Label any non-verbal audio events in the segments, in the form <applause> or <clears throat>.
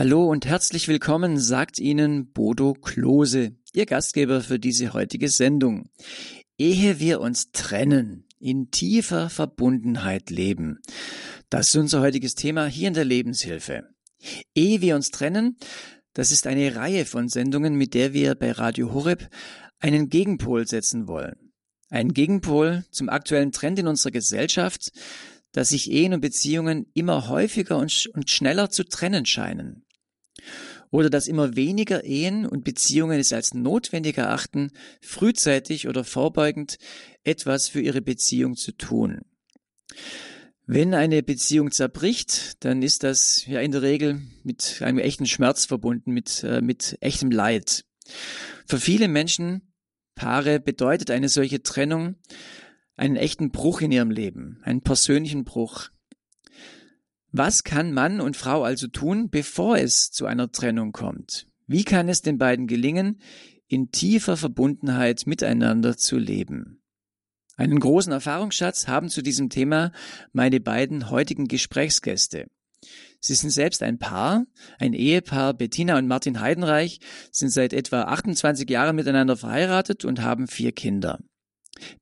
Hallo und herzlich willkommen, sagt Ihnen Bodo Klose, Ihr Gastgeber für diese heutige Sendung. Ehe wir uns trennen, in tiefer Verbundenheit leben. Das ist unser heutiges Thema hier in der Lebenshilfe. Ehe wir uns trennen, das ist eine Reihe von Sendungen, mit der wir bei Radio Horeb einen Gegenpol setzen wollen. Ein Gegenpol zum aktuellen Trend in unserer Gesellschaft, dass sich Ehen und Beziehungen immer häufiger und, und schneller zu trennen scheinen oder dass immer weniger Ehen und Beziehungen es als notwendig erachten, frühzeitig oder vorbeugend etwas für ihre Beziehung zu tun. Wenn eine Beziehung zerbricht, dann ist das ja in der Regel mit einem echten Schmerz verbunden, mit, äh, mit echtem Leid. Für viele Menschen, Paare, bedeutet eine solche Trennung einen echten Bruch in ihrem Leben, einen persönlichen Bruch. Was kann Mann und Frau also tun, bevor es zu einer Trennung kommt? Wie kann es den beiden gelingen, in tiefer Verbundenheit miteinander zu leben? Einen großen Erfahrungsschatz haben zu diesem Thema meine beiden heutigen Gesprächsgäste. Sie sind selbst ein Paar, ein Ehepaar. Bettina und Martin Heidenreich sind seit etwa 28 Jahren miteinander verheiratet und haben vier Kinder.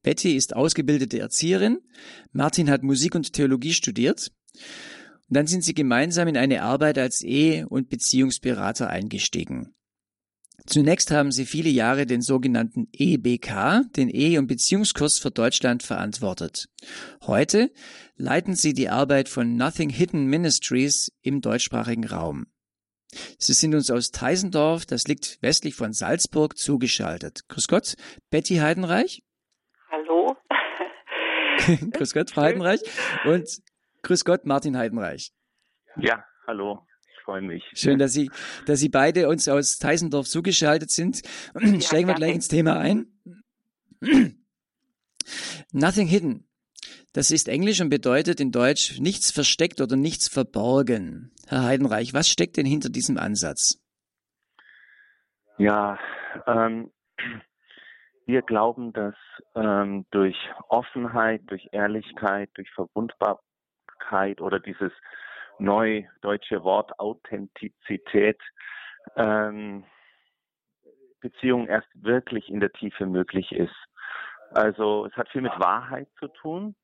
Betty ist ausgebildete Erzieherin. Martin hat Musik und Theologie studiert. Und dann sind sie gemeinsam in eine Arbeit als Ehe- und Beziehungsberater eingestiegen. Zunächst haben sie viele Jahre den sogenannten EBK, den Ehe- und Beziehungskurs für Deutschland, verantwortet. Heute leiten sie die Arbeit von Nothing Hidden Ministries im deutschsprachigen Raum. Sie sind uns aus Teisendorf, das liegt westlich von Salzburg, zugeschaltet. Grüß Gott, Betty Heidenreich. Hallo. <laughs> <laughs> Grüß Gott, Frau Heidenreich. Und Grüß Gott, Martin Heidenreich. Ja, hallo. Ich freue mich. Schön, dass Sie, dass Sie beide uns aus Teisendorf zugeschaltet sind. Ja, Steigen wir gleich ins Thema ein. Nothing hidden. Das ist Englisch und bedeutet in Deutsch nichts versteckt oder nichts verborgen. Herr Heidenreich, was steckt denn hinter diesem Ansatz? Ja, ähm, wir glauben, dass ähm, durch Offenheit, durch Ehrlichkeit, durch Verwundbar Wahrheit oder dieses neudeutsche Wort Authentizität ähm, Beziehung erst wirklich in der Tiefe möglich ist. Also es hat viel mit Wahrheit zu tun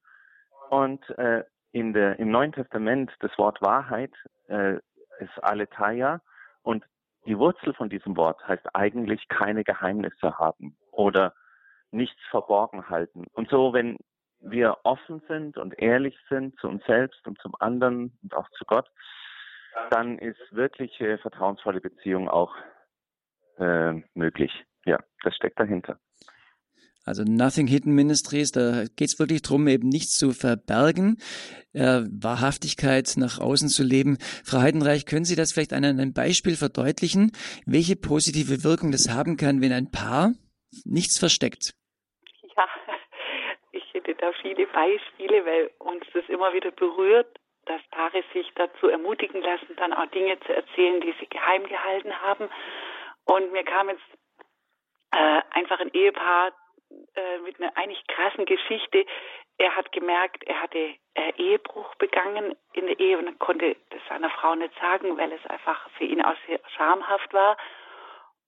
und äh, in der, im Neuen Testament das Wort Wahrheit äh, ist Aletheia und die Wurzel von diesem Wort heißt eigentlich keine Geheimnisse haben oder nichts verborgen halten. Und so, wenn wir offen sind und ehrlich sind zu uns selbst und zum anderen und auch zu Gott, dann ist wirkliche vertrauensvolle Beziehung auch äh, möglich. Ja, das steckt dahinter. Also Nothing Hidden Ministries, da geht es wirklich darum, eben nichts zu verbergen, äh, Wahrhaftigkeit nach außen zu leben. Frau Heidenreich, können Sie das vielleicht an einem Beispiel verdeutlichen, welche positive Wirkung das haben kann, wenn ein Paar nichts versteckt? Viele Beispiele, weil uns das immer wieder berührt, dass Paare sich dazu ermutigen lassen, dann auch Dinge zu erzählen, die sie geheim gehalten haben. Und mir kam jetzt äh, einfach ein Ehepaar äh, mit einer eigentlich krassen Geschichte. Er hat gemerkt, er hatte äh, Ehebruch begangen in der Ehe und konnte das seiner Frau nicht sagen, weil es einfach für ihn auch sehr schamhaft war.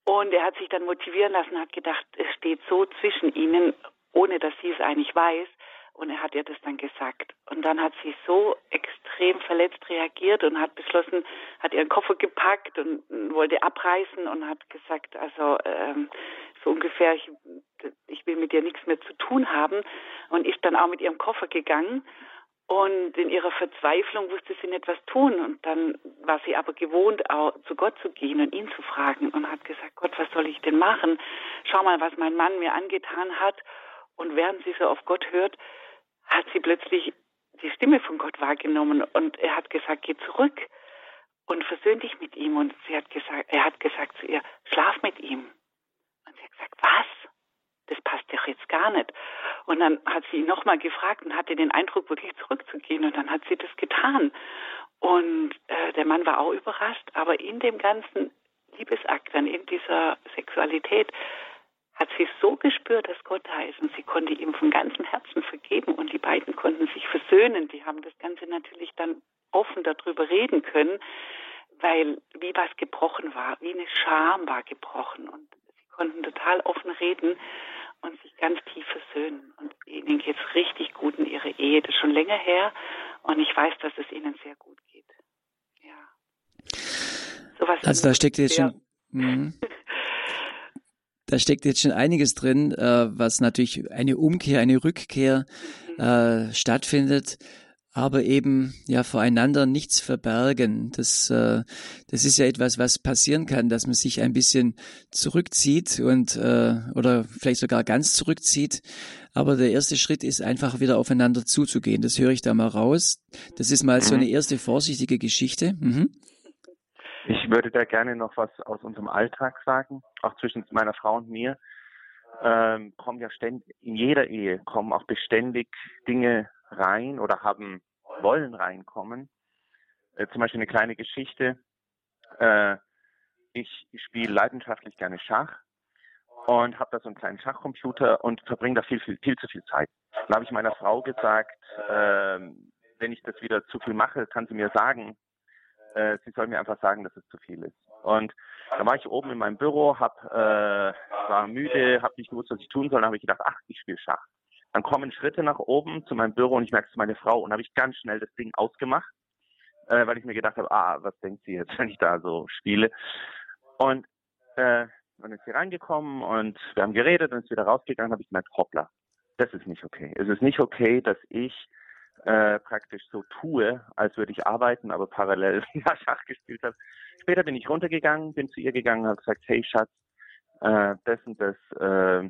Und er hat sich dann motivieren lassen, hat gedacht, es steht so zwischen ihnen ohne dass sie es eigentlich weiß. Und er hat ihr das dann gesagt. Und dann hat sie so extrem verletzt reagiert und hat beschlossen, hat ihren Koffer gepackt und wollte abreißen und hat gesagt, also ähm, so ungefähr, ich, ich will mit dir nichts mehr zu tun haben. Und ist dann auch mit ihrem Koffer gegangen. Und in ihrer Verzweiflung wusste sie nicht, was tun. Und dann war sie aber gewohnt, auch zu Gott zu gehen und ihn zu fragen und hat gesagt, Gott, was soll ich denn machen? Schau mal, was mein Mann mir angetan hat. Und während sie so auf Gott hört, hat sie plötzlich die Stimme von Gott wahrgenommen und er hat gesagt, geh zurück und versöhn dich mit ihm. Und sie hat gesagt, er hat gesagt zu ihr, schlaf mit ihm. Und sie hat gesagt, was? Das passt doch jetzt gar nicht. Und dann hat sie ihn nochmal gefragt und hatte den Eindruck, wirklich zurückzugehen. Und dann hat sie das getan. Und äh, der Mann war auch überrascht, aber in dem ganzen Liebesakt, dann in dieser Sexualität, hat sie so gespürt, dass Gott da ist und sie konnte ihm von ganzem Herzen vergeben und die beiden konnten sich versöhnen. Die haben das Ganze natürlich dann offen darüber reden können, weil wie was gebrochen war, wie eine Scham war gebrochen und sie konnten total offen reden und sich ganz tief versöhnen. Und ihnen geht es richtig gut in ihrer Ehe. Das ist schon länger her und ich weiß, dass es ihnen sehr gut geht. Ja. Sowas also da steckt jetzt schon. Mh. Da steckt jetzt schon einiges drin, äh, was natürlich eine Umkehr, eine Rückkehr mhm. äh, stattfindet aber eben ja voreinander nichts verbergen. Das, äh, das ist ja etwas, was passieren kann, dass man sich ein bisschen zurückzieht und äh, oder vielleicht sogar ganz zurückzieht. Aber der erste Schritt ist einfach wieder aufeinander zuzugehen. Das höre ich da mal raus. Das ist mal so mhm. eine erste vorsichtige Geschichte. Mhm. Ich würde da gerne noch was aus unserem Alltag sagen, auch zwischen meiner Frau und mir. Ähm, kommen ja ständig, in jeder Ehe kommen auch beständig Dinge rein oder haben wollen reinkommen. Äh, zum Beispiel eine kleine Geschichte. Äh, ich, spiele leidenschaftlich gerne Schach und habe da so einen kleinen Schachcomputer und verbringe da viel, viel, viel zu viel Zeit. Dann habe ich meiner Frau gesagt, äh, wenn ich das wieder zu viel mache, kann sie mir sagen, äh, sie soll mir einfach sagen, dass es zu viel ist. Und dann war ich oben in meinem Büro, hab, äh, war müde, habe nicht gewusst, was ich tun soll, dann habe ich gedacht, ach, ich spiele Schach. Dann kommen Schritte nach oben zu meinem Büro und ich merke es meine Frau und habe ich ganz schnell das Ding ausgemacht, äh, weil ich mir gedacht habe, ah, was denkt sie jetzt, <laughs> wenn ich da so spiele? Und äh, dann ist sie reingekommen und wir haben geredet und ist wieder rausgegangen, habe ich gemerkt, hoppla, das ist nicht okay. Es ist nicht okay, dass ich äh, praktisch so tue, als würde ich arbeiten, aber parallel <laughs> ja, Schach gespielt habe. Später bin ich runtergegangen, bin zu ihr gegangen, habe gesagt, hey Schatz, äh, das und das äh,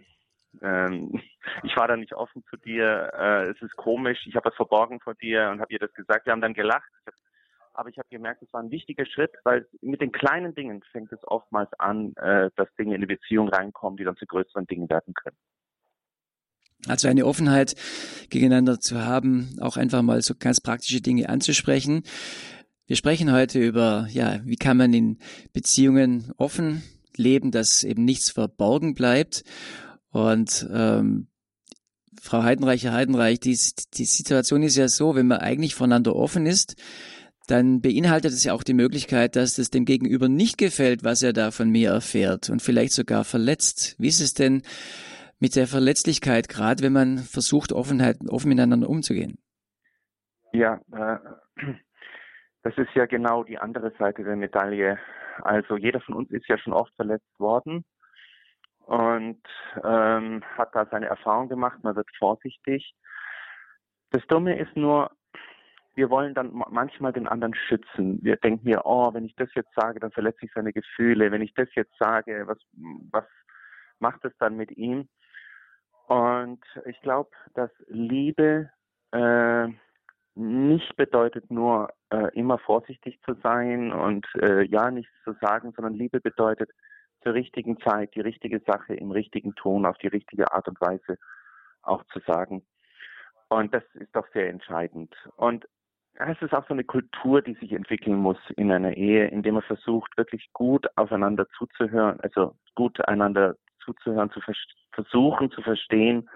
ähm, <laughs> ich war da nicht offen zu dir, äh, es ist komisch, ich habe was verborgen vor dir und habe ihr das gesagt. Wir haben dann gelacht, ich hab, aber ich habe gemerkt, es war ein wichtiger Schritt, weil mit den kleinen Dingen fängt es oftmals an, äh, dass Dinge in eine Beziehung reinkommen, die dann zu größeren Dingen werden können. Also eine Offenheit gegeneinander zu haben, auch einfach mal so ganz praktische Dinge anzusprechen. Wir sprechen heute über, ja, wie kann man in Beziehungen offen leben, dass eben nichts verborgen bleibt. Und ähm, Frau Heidenreich, Herr Heidenreich, die, die Situation ist ja so, wenn man eigentlich voneinander offen ist, dann beinhaltet es ja auch die Möglichkeit, dass es dem Gegenüber nicht gefällt, was er da von mir erfährt und vielleicht sogar verletzt. Wie ist es denn mit der Verletzlichkeit, gerade wenn man versucht, Offenheit, offen miteinander umzugehen? Ja, äh, <clears throat> das ist ja genau die andere Seite der Medaille. Also jeder von uns ist ja schon oft verletzt worden und ähm, hat da seine Erfahrung gemacht. Man wird vorsichtig. Das Dumme ist nur, wir wollen dann manchmal den anderen schützen. Wir denken mir, oh, wenn ich das jetzt sage, dann verletze ich seine Gefühle. Wenn ich das jetzt sage, was, was macht es dann mit ihm? Und ich glaube, dass Liebe äh, nicht bedeutet nur äh, immer vorsichtig zu sein und äh, ja nichts zu sagen, sondern Liebe bedeutet zur richtigen Zeit die richtige Sache im richtigen Ton auf die richtige Art und Weise auch zu sagen. Und das ist doch sehr entscheidend. Und es ist auch so eine Kultur, die sich entwickeln muss in einer Ehe, indem man versucht, wirklich gut aufeinander zuzuhören, also gut einander zuzuhören, zu versuchen zu verstehen.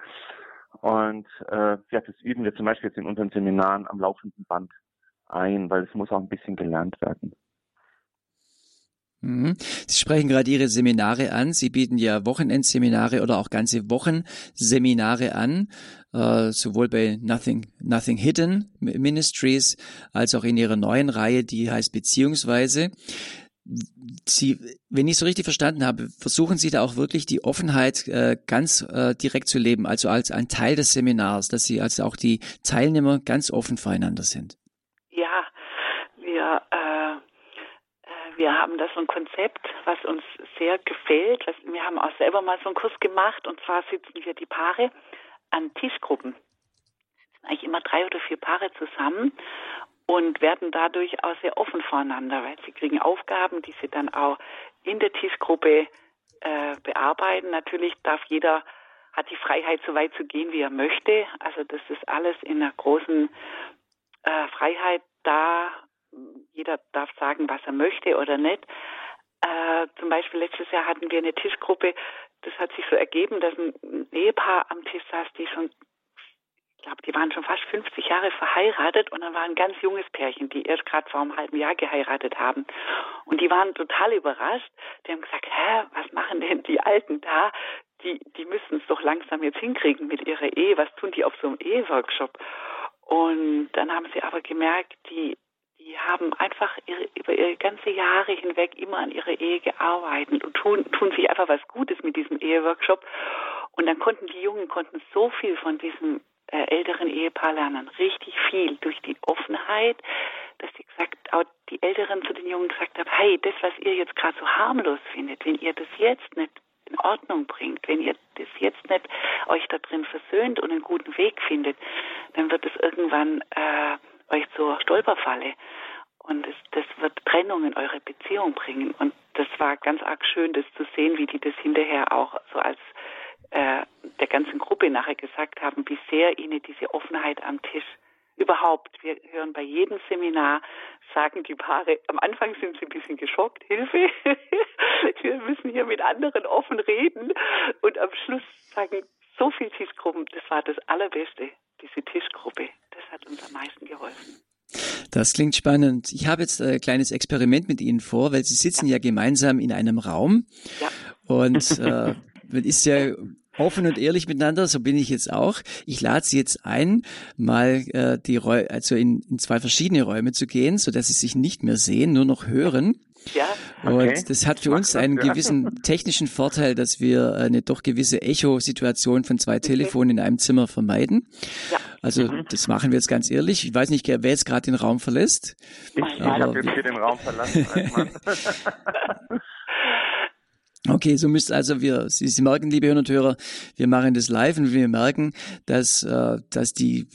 Und äh, ja, das üben wir zum Beispiel jetzt in unseren Seminaren am laufenden Band ein, weil es muss auch ein bisschen gelernt werden. Mhm. Sie sprechen gerade Ihre Seminare an. Sie bieten ja Wochenendseminare oder auch ganze Wochenseminare an, äh, sowohl bei Nothing, Nothing Hidden Ministries als auch in Ihrer neuen Reihe, die heißt Beziehungsweise. Sie, wenn ich so richtig verstanden habe, versuchen Sie da auch wirklich die Offenheit äh, ganz äh, direkt zu leben, also als ein Teil des Seminars, dass Sie also auch die Teilnehmer ganz offen voreinander sind. Ja, wir wir haben da so ein Konzept, was uns sehr gefällt. Wir haben auch selber mal so einen Kurs gemacht und zwar sitzen wir die Paare an Tischgruppen. Eigentlich immer drei oder vier Paare zusammen und werden dadurch auch sehr offen voneinander, weil sie kriegen Aufgaben, die sie dann auch in der Tischgruppe äh, bearbeiten. Natürlich darf jeder hat die Freiheit, so weit zu gehen, wie er möchte. Also das ist alles in einer großen äh, Freiheit da, jeder darf sagen, was er möchte oder nicht. Äh, zum Beispiel letztes Jahr hatten wir eine Tischgruppe, das hat sich so ergeben, dass ein Ehepaar am Tisch saß, die schon, ich glaube, die waren schon fast 50 Jahre verheiratet und dann war ein ganz junges Pärchen, die erst gerade vor einem halben Jahr geheiratet haben. Und die waren total überrascht. Die haben gesagt, hä, was machen denn die Alten da? Die, die müssen es doch langsam jetzt hinkriegen mit ihrer Ehe. Was tun die auf so einem Eheworkshop? Und dann haben sie aber gemerkt, die, die haben einfach ihre, über ihre ganze Jahre hinweg immer an ihrer Ehe gearbeitet und tun, tun sich einfach was Gutes mit diesem Eheworkshop. Und dann konnten die Jungen konnten so viel von diesem älteren Ehepaar lernen richtig viel durch die Offenheit, dass sie gesagt, auch die Älteren zu den Jungen gesagt haben, hey, das, was ihr jetzt gerade so harmlos findet, wenn ihr das jetzt nicht in Ordnung bringt, wenn ihr das jetzt nicht euch da drin versöhnt und einen guten Weg findet, dann wird es irgendwann äh, euch zur Stolperfalle. Und das, das wird Trennung in eure Beziehung bringen. Und das war ganz arg schön, das zu sehen, wie die das hinterher auch so als äh, der ganzen Gruppe nachher gesagt haben, wie sehr ihnen diese Offenheit am Tisch überhaupt. Wir hören bei jedem Seminar, sagen die Paare, am Anfang sind sie ein bisschen geschockt, Hilfe, <laughs> wir müssen hier mit anderen offen reden. Und am Schluss sagen so viele Tischgruppen, das war das Allerbeste, diese Tischgruppe. Das hat uns am meisten geholfen. Das klingt spannend. Ich habe jetzt ein kleines Experiment mit Ihnen vor, weil Sie sitzen ja gemeinsam in einem Raum. Ja. Und <laughs> äh, man ist ja offen und ehrlich miteinander, so bin ich jetzt auch. Ich lade Sie jetzt ein, mal äh, die Räu also in, in zwei verschiedene Räume zu gehen, so dass Sie sich nicht mehr sehen, nur noch hören. Ja. Okay. Und das hat für uns einen gewissen technischen Vorteil, dass wir eine doch gewisse Echo-Situation von zwei Telefonen in einem Zimmer vermeiden. Ja. Also mhm. das machen wir jetzt ganz ehrlich. Ich weiß nicht, wer jetzt gerade den Raum verlässt. Ich habe jetzt hier den Raum verlassen. <laughs> <laughs> Okay, so müsst also wir, Sie, Sie merken, liebe Hörer und Hörer, wir machen das live und wir merken, dass, äh, dass die,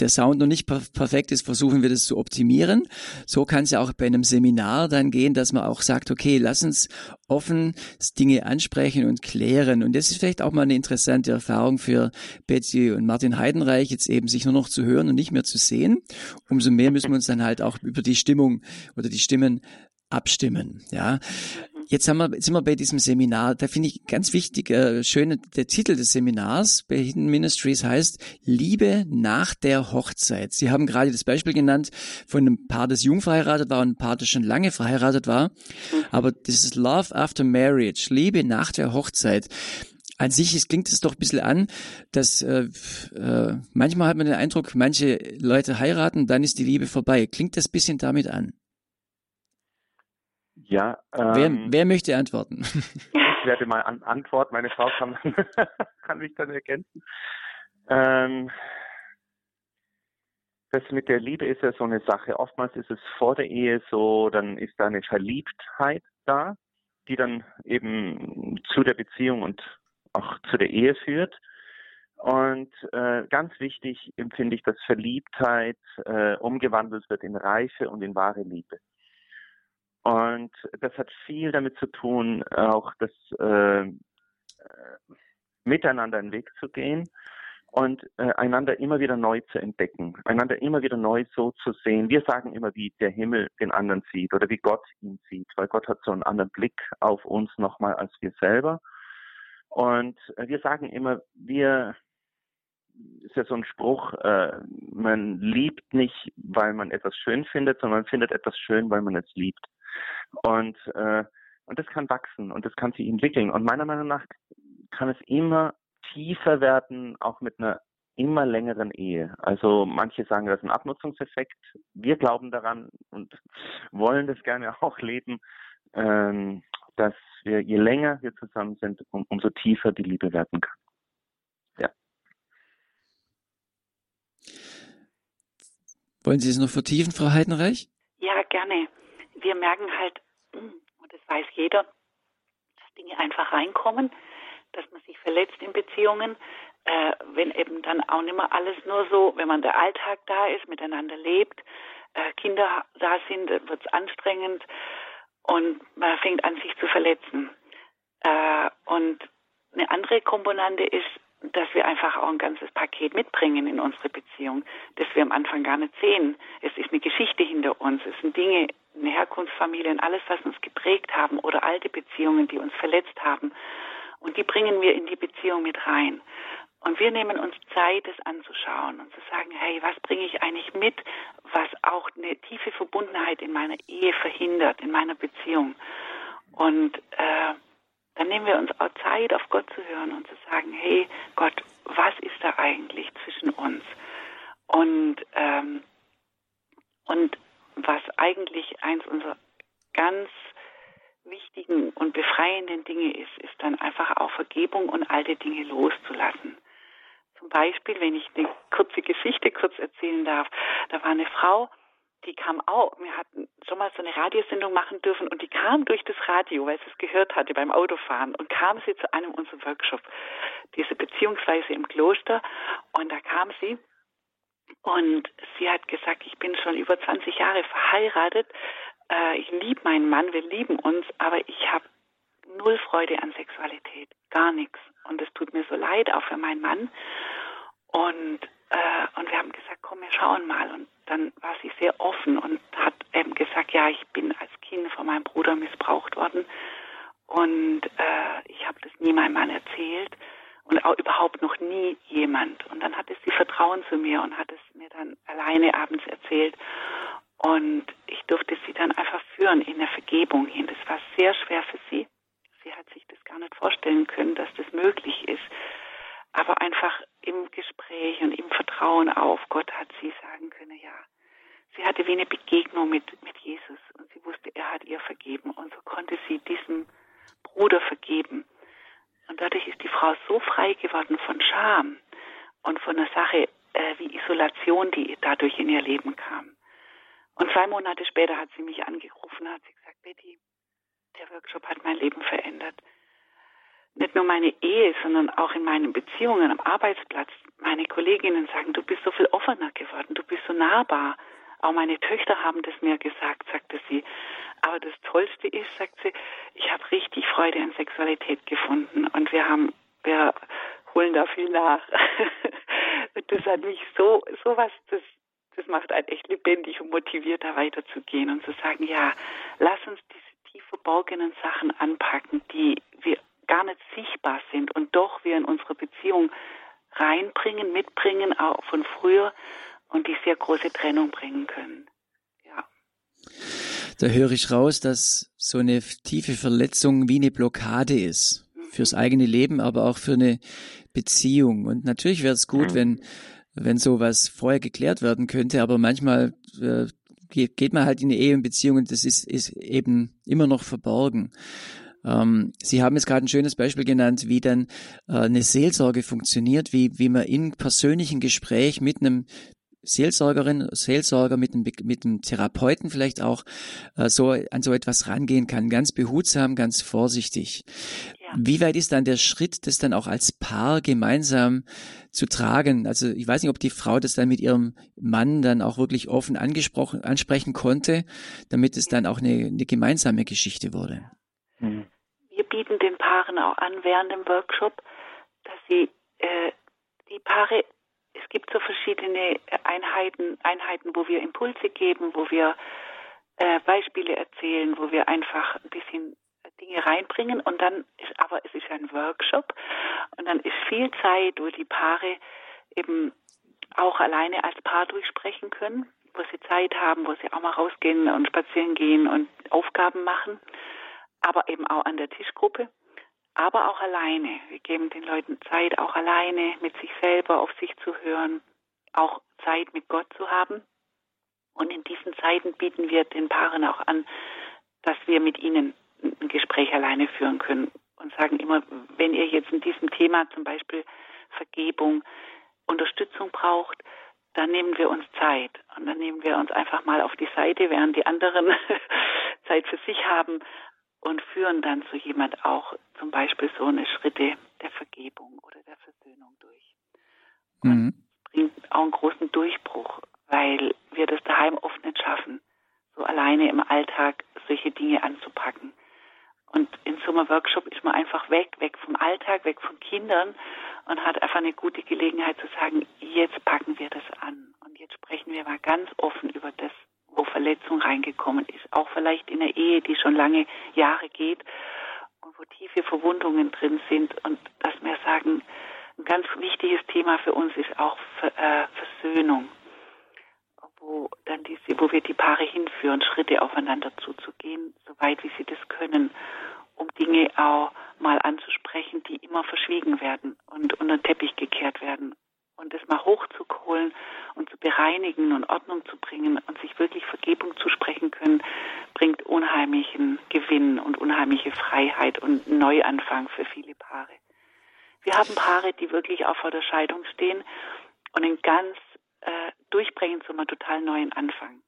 der Sound noch nicht per perfekt ist, versuchen wir das zu optimieren. So kann es ja auch bei einem Seminar dann gehen, dass man auch sagt, okay, lass uns offen Dinge ansprechen und klären. Und das ist vielleicht auch mal eine interessante Erfahrung für Betsy und Martin Heidenreich, jetzt eben sich nur noch zu hören und nicht mehr zu sehen. Umso mehr müssen wir uns dann halt auch über die Stimmung oder die Stimmen abstimmen. Ja, Jetzt haben wir, jetzt sind wir bei diesem Seminar. Da finde ich ganz wichtig, äh, schön, der Titel des Seminars bei Hidden Ministries heißt Liebe nach der Hochzeit. Sie haben gerade das Beispiel genannt von einem Paar, das jung verheiratet war und einem Paar, das schon lange verheiratet war. Aber das ist Love after Marriage, Liebe nach der Hochzeit. An sich es klingt es doch ein bisschen an, dass äh, äh, manchmal hat man den Eindruck, manche Leute heiraten, dann ist die Liebe vorbei. Klingt das bisschen damit an? Ja. Ähm, wer, wer möchte antworten? <laughs> ich werde mal an, antworten. Meine Frau kann, <laughs> kann mich dann ergänzen. Ähm, das mit der Liebe ist ja so eine Sache. Oftmals ist es vor der Ehe so, dann ist da eine Verliebtheit da, die dann eben zu der Beziehung und auch zu der Ehe führt. Und äh, ganz wichtig empfinde ich, dass Verliebtheit äh, umgewandelt wird in Reife und in wahre Liebe. Und das hat viel damit zu tun, auch das äh, miteinander einen Weg zu gehen und äh, einander immer wieder neu zu entdecken, einander immer wieder neu so zu sehen. Wir sagen immer, wie der Himmel den anderen sieht oder wie Gott ihn sieht, weil Gott hat so einen anderen Blick auf uns nochmal als wir selber. Und äh, wir sagen immer, wir ist ja so ein Spruch, äh, man liebt nicht, weil man etwas schön findet, sondern man findet etwas schön, weil man es liebt. Und, äh, und das kann wachsen und das kann sich entwickeln. Und meiner Meinung nach kann es immer tiefer werden, auch mit einer immer längeren Ehe. Also manche sagen, das ist ein Abnutzungseffekt. Wir glauben daran und wollen das gerne <laughs> auch leben, ähm, dass wir, je länger wir zusammen sind, um, umso tiefer die Liebe werden kann. Ja. Wollen Sie es noch vertiefen, Frau Heidenreich? Ja, gerne wir merken halt, hm, und das weiß jeder, dass Dinge einfach reinkommen, dass man sich verletzt in Beziehungen, äh, wenn eben dann auch nicht mehr alles nur so, wenn man der Alltag da ist, miteinander lebt, äh, Kinder da sind, wird es anstrengend und man fängt an, sich zu verletzen. Äh, und eine andere Komponente ist, dass wir einfach auch ein ganzes Paket mitbringen in unsere Beziehung, das wir am Anfang gar nicht sehen. Es ist eine Geschichte hinter uns, es sind Dinge, eine Herkunftsfamilie und alles, was uns geprägt haben oder alte Beziehungen, die uns verletzt haben. Und die bringen wir in die Beziehung mit rein. Und wir nehmen uns Zeit, es anzuschauen und zu sagen, hey, was bringe ich eigentlich mit, was auch eine tiefe Verbundenheit in meiner Ehe verhindert, in meiner Beziehung. Und äh, dann nehmen wir uns auch Zeit, auf Gott zu hören und zu sagen, hey Gott, was ist da eigentlich zwischen uns? Und, ähm, und was eigentlich eins unserer ganz wichtigen und befreienden Dinge ist, ist dann einfach auch Vergebung und alte Dinge loszulassen. Zum Beispiel, wenn ich eine kurze Geschichte kurz erzählen darf, da war eine Frau, die kam auch, wir hatten schon mal so eine Radiosendung machen dürfen und die kam durch das Radio, weil sie es gehört hatte beim Autofahren und kam sie zu einem unserer Workshops, diese Beziehungsweise im Kloster und da kam sie und sie hat gesagt, ich bin schon über 20 Jahre verheiratet, äh, ich liebe meinen Mann, wir lieben uns, aber ich habe null Freude an Sexualität, gar nichts und es tut mir so leid, auch für meinen Mann und äh, und wir haben gesagt, komm, wir schauen mal. Dann war sie sehr offen und hat eben gesagt, ja, ich bin als Kind von meinem Bruder missbraucht worden. Und äh, ich habe das nie meinem Mann erzählt und auch überhaupt noch nie jemand. Und dann hatte sie Vertrauen zu mir und hat es mir dann alleine abends erzählt. Und ich durfte sie dann einfach führen in der Vergebung hin. Das war sehr schwer für sie. Sie hat sich das gar nicht vorstellen können, dass das möglich ist aber einfach im Gespräch und im Vertrauen auf Gott hat sie sagen können, ja, sie hatte wie eine Begegnung mit, mit Jesus und sie wusste, er hat ihr vergeben und so konnte sie diesem Bruder vergeben. Und dadurch ist die Frau so frei geworden von Scham und von einer Sache äh, wie Isolation, die dadurch in ihr Leben kam. Und zwei Monate später hat sie mich angerufen, hat sie gesagt, Betty, der Workshop hat mein Leben verändert nicht nur meine Ehe, sondern auch in meinen Beziehungen am Arbeitsplatz. Meine Kolleginnen sagen, du bist so viel offener geworden, du bist so nahbar. Auch meine Töchter haben das mir gesagt, sagte sie. Aber das Tollste ist, sagt sie, ich habe richtig Freude an Sexualität gefunden und wir haben, wir holen da viel nach. das hat mich so, so was, das, das macht einen echt lebendig und motiviert, da weiterzugehen und zu sagen, ja, lass uns diese tief verborgenen Sachen anpacken, die wir gar nicht sichtbar sind und doch wir in unsere Beziehung reinbringen, mitbringen, auch von früher und die sehr große Trennung bringen können. Ja. Da höre ich raus, dass so eine tiefe Verletzung wie eine Blockade ist. Mhm. Fürs eigene Leben, aber auch für eine Beziehung. Und natürlich wäre es gut, mhm. wenn, wenn sowas vorher geklärt werden könnte, aber manchmal äh, geht man halt in eine Ehe und Beziehung und das ist, ist eben immer noch verborgen. Ähm, Sie haben jetzt gerade ein schönes Beispiel genannt, wie dann äh, eine Seelsorge funktioniert, wie, wie man in persönlichen Gespräch mit einem Seelsorgerin, Seelsorger mit einem, mit einem Therapeuten vielleicht auch äh, so an so etwas rangehen kann, ganz behutsam, ganz vorsichtig. Ja. Wie weit ist dann der Schritt, das dann auch als Paar gemeinsam zu tragen? Also ich weiß nicht, ob die Frau das dann mit ihrem Mann dann auch wirklich offen angesprochen, ansprechen konnte, damit es dann auch eine, eine gemeinsame Geschichte wurde. Mhm bieten den Paaren auch an während dem Workshop, dass sie äh, die Paare, es gibt so verschiedene Einheiten, Einheiten, wo wir Impulse geben, wo wir äh, Beispiele erzählen, wo wir einfach ein bisschen Dinge reinbringen. Und dann ist aber es ist ein Workshop. Und dann ist viel Zeit, wo die Paare eben auch alleine als Paar durchsprechen können, wo sie Zeit haben, wo sie auch mal rausgehen und spazieren gehen und Aufgaben machen. Aber eben auch an der Tischgruppe, aber auch alleine. Wir geben den Leuten Zeit, auch alleine mit sich selber auf sich zu hören, auch Zeit mit Gott zu haben. Und in diesen Zeiten bieten wir den Paaren auch an, dass wir mit ihnen ein Gespräch alleine führen können und sagen immer, wenn ihr jetzt in diesem Thema zum Beispiel Vergebung Unterstützung braucht, dann nehmen wir uns Zeit und dann nehmen wir uns einfach mal auf die Seite, während die anderen <laughs> Zeit für sich haben und führen dann zu jemand auch zum Beispiel so eine Schritte der Vergebung oder der Versöhnung durch. Und mhm. bringt auch einen großen Durchbruch, weil wir das daheim oft nicht schaffen, so alleine im Alltag solche Dinge anzupacken. Und in so einem Workshop ist man einfach weg, weg vom Alltag, weg von Kindern und hat einfach eine gute Gelegenheit zu sagen, jetzt packen wir das an und jetzt sprechen wir mal ganz offen über das, wo Verletzung reingekommen ist. Auch vielleicht in einer Ehe, die schon lange Jahre geht und wo tiefe Verwundungen drin sind und dass wir sagen, Ein ganz wichtiges Thema für uns ist auch äh, Versöhnung, wo dann diese, wo wir die Paare hinführen, Schritte aufeinander zuzugehen, soweit wie sie das können, um Dinge auch mal anzusprechen, die immer verschwiegen werden und unter den Teppich gekehrt werden und das mal hochzuholen und zu bereinigen und Ordnung zu bringen und sich wirklich Vergebung zusprechen können, bringt unheimlichen Gewinn und unheimliche Freiheit und Neuanfang für viele Paare. Wir haben Paare, die wirklich auch vor der Scheidung stehen und einen ganz äh, durchbringen zu einem total neuen Anfang.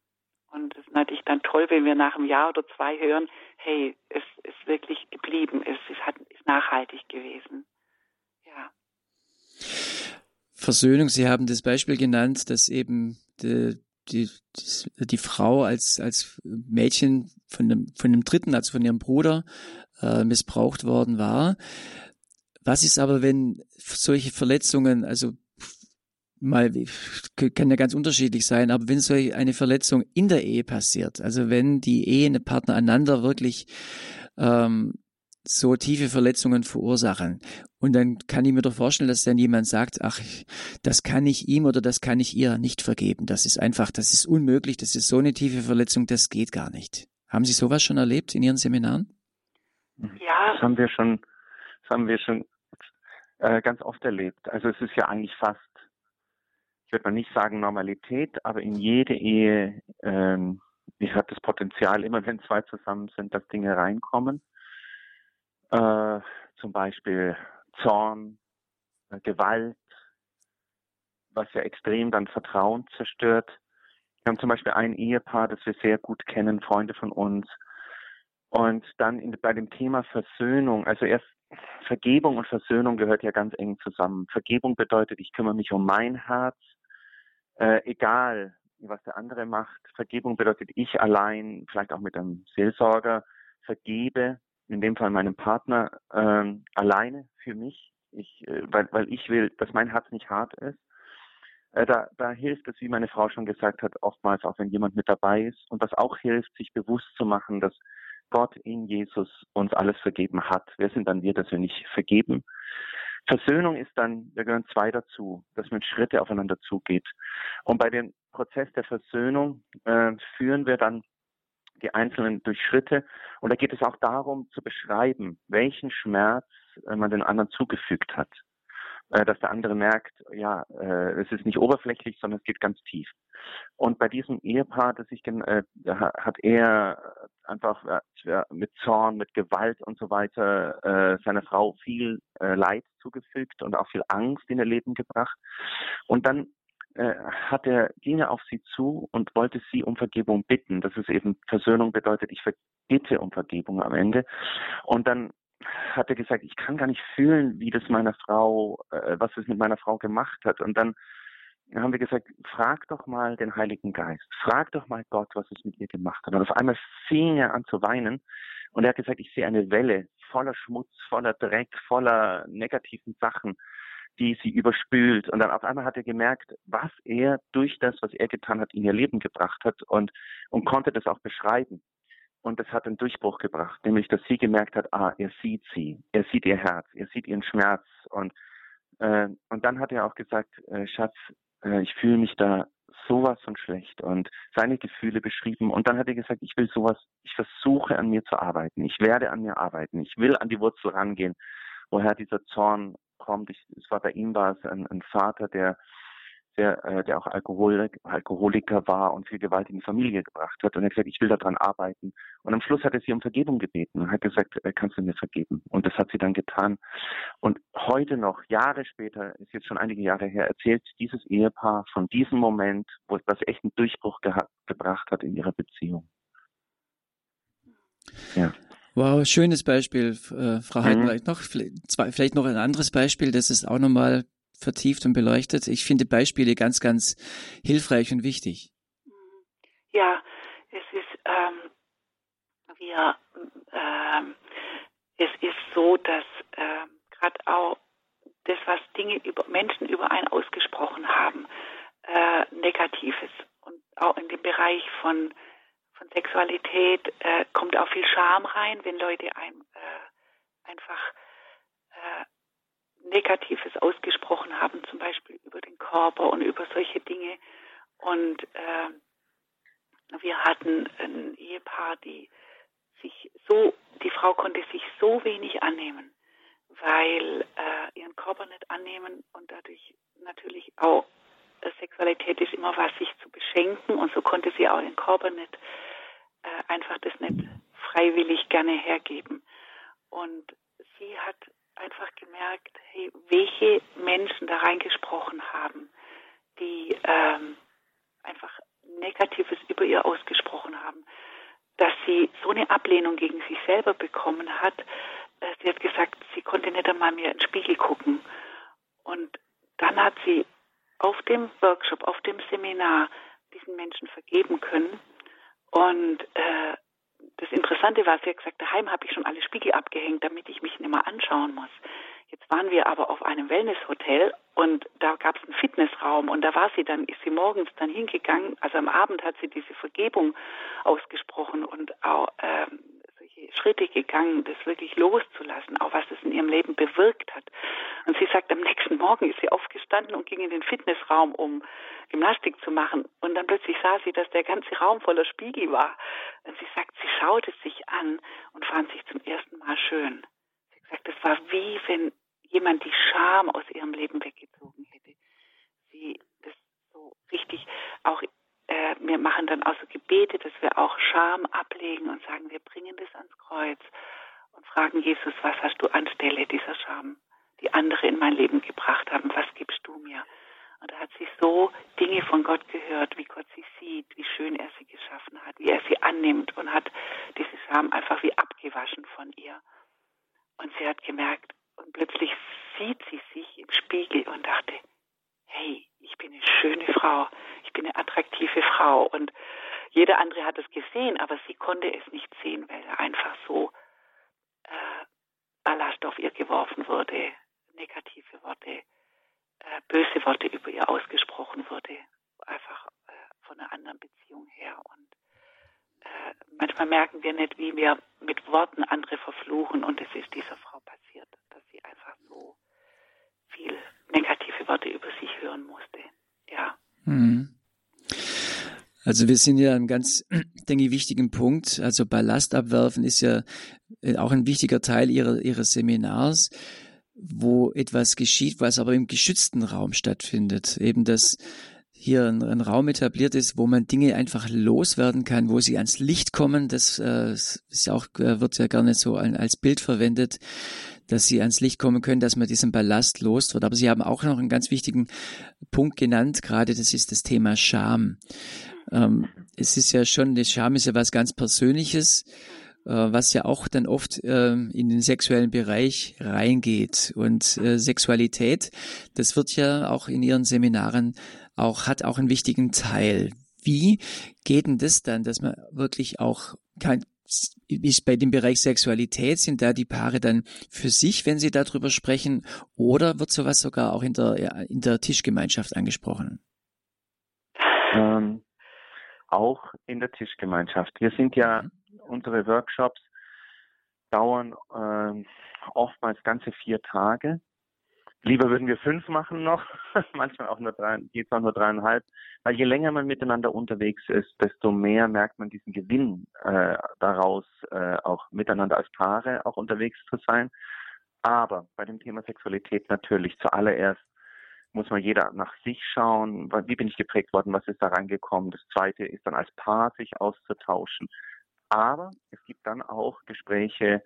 Und es ist natürlich dann toll, wenn wir nach einem Jahr oder zwei hören, hey, es ist wirklich geblieben, es ist, hat, ist nachhaltig gewesen. Ja. Versöhnung, Sie haben das Beispiel genannt, dass eben die, die, die Frau als, als Mädchen von dem, von dem Dritten, also von ihrem Bruder, äh, missbraucht worden war. Was ist aber, wenn solche Verletzungen, also mal, kann ja ganz unterschiedlich sein, aber wenn so eine Verletzung in der Ehe passiert, also wenn die Ehepartner einander wirklich ähm, so tiefe Verletzungen verursachen. Und dann kann ich mir doch vorstellen, dass dann jemand sagt, ach, das kann ich ihm oder das kann ich ihr nicht vergeben. Das ist einfach, das ist unmöglich, das ist so eine tiefe Verletzung, das geht gar nicht. Haben Sie sowas schon erlebt in Ihren Seminaren? Ja. Das haben wir schon, das haben wir schon äh, ganz oft erlebt. Also es ist ja eigentlich fast, ich würde mal nicht sagen Normalität, aber in jede Ehe ähm, hat das Potenzial, immer wenn zwei zusammen sind, dass Dinge reinkommen äh, zum Beispiel Zorn, äh, Gewalt, was ja extrem dann Vertrauen zerstört. Wir haben zum Beispiel ein Ehepaar, das wir sehr gut kennen, Freunde von uns. Und dann in, bei dem Thema Versöhnung, also erst Vergebung und Versöhnung gehört ja ganz eng zusammen. Vergebung bedeutet, ich kümmere mich um mein Herz, äh, egal was der andere macht. Vergebung bedeutet, ich allein, vielleicht auch mit einem Seelsorger, vergebe in dem Fall meinem Partner, ähm, alleine für mich, ich, äh, weil, weil ich will, dass mein Herz nicht hart ist. Äh, da, da hilft es, wie meine Frau schon gesagt hat, oftmals auch, wenn jemand mit dabei ist. Und was auch hilft, sich bewusst zu machen, dass Gott in Jesus uns alles vergeben hat. Wer sind dann wir, dass wir nicht vergeben? Versöhnung ist dann, wir gehören zwei dazu, dass man Schritte aufeinander zugeht. Und bei dem Prozess der Versöhnung äh, führen wir dann die Einzelnen durch Schritte. Und da geht es auch darum zu beschreiben, welchen Schmerz äh, man den anderen zugefügt hat. Äh, dass der andere merkt, ja, äh, es ist nicht oberflächlich, sondern es geht ganz tief. Und bei diesem Ehepaar, das ich hat er einfach mit Zorn, mit Gewalt und so weiter seiner Frau viel Leid zugefügt und auch viel Angst in ihr Leben gebracht. Und dann hat er, ging er auf sie zu und wollte sie um Vergebung bitten. Das ist eben Versöhnung bedeutet, ich bitte um Vergebung am Ende. Und dann hat er gesagt, ich kann gar nicht fühlen, wie das meiner Frau, äh, was es mit meiner Frau gemacht hat. Und dann haben wir gesagt, frag doch mal den Heiligen Geist, frag doch mal Gott, was es mit ihr gemacht hat. Und auf einmal fing er an zu weinen und er hat gesagt, ich sehe eine Welle voller Schmutz, voller Dreck, voller negativen Sachen die sie überspült. Und dann auf einmal hat er gemerkt, was er durch das, was er getan hat, in ihr Leben gebracht hat und, und konnte das auch beschreiben. Und das hat einen Durchbruch gebracht, nämlich, dass sie gemerkt hat, ah, er sieht sie, er sieht ihr Herz, er sieht ihren Schmerz. Und, äh, und dann hat er auch gesagt, äh, Schatz, äh, ich fühle mich da sowas von schlecht und seine Gefühle beschrieben. Und dann hat er gesagt, ich will sowas, ich versuche an mir zu arbeiten, ich werde an mir arbeiten, ich will an die Wurzel rangehen, woher dieser Zorn kommt. Ich, es war bei ihm war es ein, ein Vater, der der, äh, der auch Alkoholik, Alkoholiker war und viel Gewalt in die Familie gebracht hat. Und er hat gesagt, ich will daran arbeiten. Und am Schluss hat er sie um Vergebung gebeten und hat gesagt, äh, kannst du mir vergeben? Und das hat sie dann getan. Und heute noch, Jahre später, ist jetzt schon einige Jahre her, erzählt dieses Ehepaar von diesem Moment, wo es das echt einen Durchbruch gebracht hat in ihrer Beziehung. Ja. Wow, schönes Beispiel, äh, Frau Heiden. Mhm. Noch, vielleicht noch ein anderes Beispiel, das ist auch nochmal vertieft und beleuchtet. Ich finde Beispiele ganz, ganz hilfreich und wichtig. Ja, es ist, ähm, wir, ähm, es ist so, dass ähm, gerade auch das, was Dinge über Menschen über einen ausgesprochen haben, äh, Negatives und auch in dem Bereich von von Sexualität äh, kommt auch viel Scham rein, wenn Leute einem äh, einfach äh, Negatives ausgesprochen haben, zum Beispiel über den Körper und über solche Dinge. Und äh, wir hatten ein Ehepaar, die sich so, die Frau konnte sich so wenig annehmen, weil äh, ihren Körper nicht annehmen und dadurch natürlich auch äh, Sexualität ist immer was, sich zu beschenken und so konnte sie auch ihren Körper nicht äh, einfach das nicht freiwillig gerne hergeben. Und sie hat einfach gemerkt, hey, welche Menschen da reingesprochen haben, die ähm, einfach Negatives über ihr ausgesprochen haben, dass sie so eine Ablehnung gegen sich selber bekommen hat. Äh, sie hat gesagt, sie konnte nicht einmal mehr in den Spiegel gucken. Und dann hat sie auf dem Workshop, auf dem Seminar diesen Menschen vergeben können. Und äh, das Interessante war, sie hat gesagt, daheim habe ich schon alle Spiegel abgehängt, damit ich mich nicht mehr anschauen muss. Jetzt waren wir aber auf einem Wellnesshotel und da gab es einen Fitnessraum und da war sie dann, ist sie morgens dann hingegangen, also am Abend hat sie diese Vergebung ausgesprochen und auch ähm, Schritte gegangen, das wirklich loszulassen, auch was das in ihrem Leben bewirkt hat. Und sie sagt, am nächsten Morgen ist sie aufgestanden und ging in den Fitnessraum, um Gymnastik zu machen. Und dann plötzlich sah sie, dass der ganze Raum voller Spiegel war. Und sie sagt, sie schaute sich an und fand sich zum ersten Mal schön gesagt, es war wie wenn jemand die Scham aus ihrem Leben weggezogen hätte. Sie das so richtig auch äh, wir machen dann auch so Gebete, dass wir auch Scham ablegen und sagen, wir bringen das ans Kreuz und fragen Jesus, was hast du anstelle dieser Scham, die andere in mein Leben gebracht haben, was gibst du mir? Und da hat sie so Dinge von Gott gehört, wie Gott sie sieht, wie schön er sie geschaffen hat, wie er sie annimmt und hat diese Scham einfach wie abgewaschen von ihr. Und sie hat gemerkt, und plötzlich sieht sie sich im Spiegel und dachte, hey, ich bin eine schöne Frau, ich bin eine attraktive Frau. Und jeder andere hat es gesehen, aber sie konnte es nicht sehen, weil einfach so äh, Ballast auf ihr geworfen wurde, negative Worte, äh, böse Worte über ihr ausgesprochen wurde, einfach äh, von einer anderen Beziehung her. Und äh, manchmal merken wir nicht, wie wir mit Worten andere verfluchen und es ist dieser Frau passiert, dass sie einfach so viel negative Worte über sich hören musste. Ja. Mhm. Also wir sind ja an ganz, <clears throat> denke ich, wichtigen Punkt. Also Ballast abwerfen ist ja äh, auch ein wichtiger Teil ihrer, ihres Seminars, wo etwas geschieht, was aber im geschützten Raum stattfindet. Eben das hier ein, ein, Raum etabliert ist, wo man Dinge einfach loswerden kann, wo sie ans Licht kommen. Das äh, ist auch, äh, wird ja gerne so als Bild verwendet, dass sie ans Licht kommen können, dass man diesen Ballast los wird. Aber Sie haben auch noch einen ganz wichtigen Punkt genannt, gerade das ist das Thema Scham. Ähm, es ist ja schon, das Scham ist ja was ganz Persönliches äh, was ja auch dann oft äh, in den sexuellen Bereich reingeht. Und äh, Sexualität, das wird ja auch in Ihren Seminaren auch, hat auch einen wichtigen Teil. Wie geht denn das dann, dass man wirklich auch kein, ist bei dem Bereich Sexualität, sind da die Paare dann für sich, wenn sie darüber sprechen, oder wird sowas sogar auch in der, in der Tischgemeinschaft angesprochen? Ähm, auch in der Tischgemeinschaft. Wir sind ja, mhm. unsere Workshops dauern äh, oftmals ganze vier Tage. Lieber würden wir fünf machen noch, <laughs> manchmal auch nur drei, geht auch nur dreieinhalb. Weil je länger man miteinander unterwegs ist, desto mehr merkt man diesen Gewinn äh, daraus, äh, auch miteinander als Paare auch unterwegs zu sein. Aber bei dem Thema Sexualität natürlich zuallererst muss man jeder nach sich schauen, wie bin ich geprägt worden, was ist da reingekommen. Das zweite ist dann als Paar sich auszutauschen. Aber es gibt dann auch Gespräche,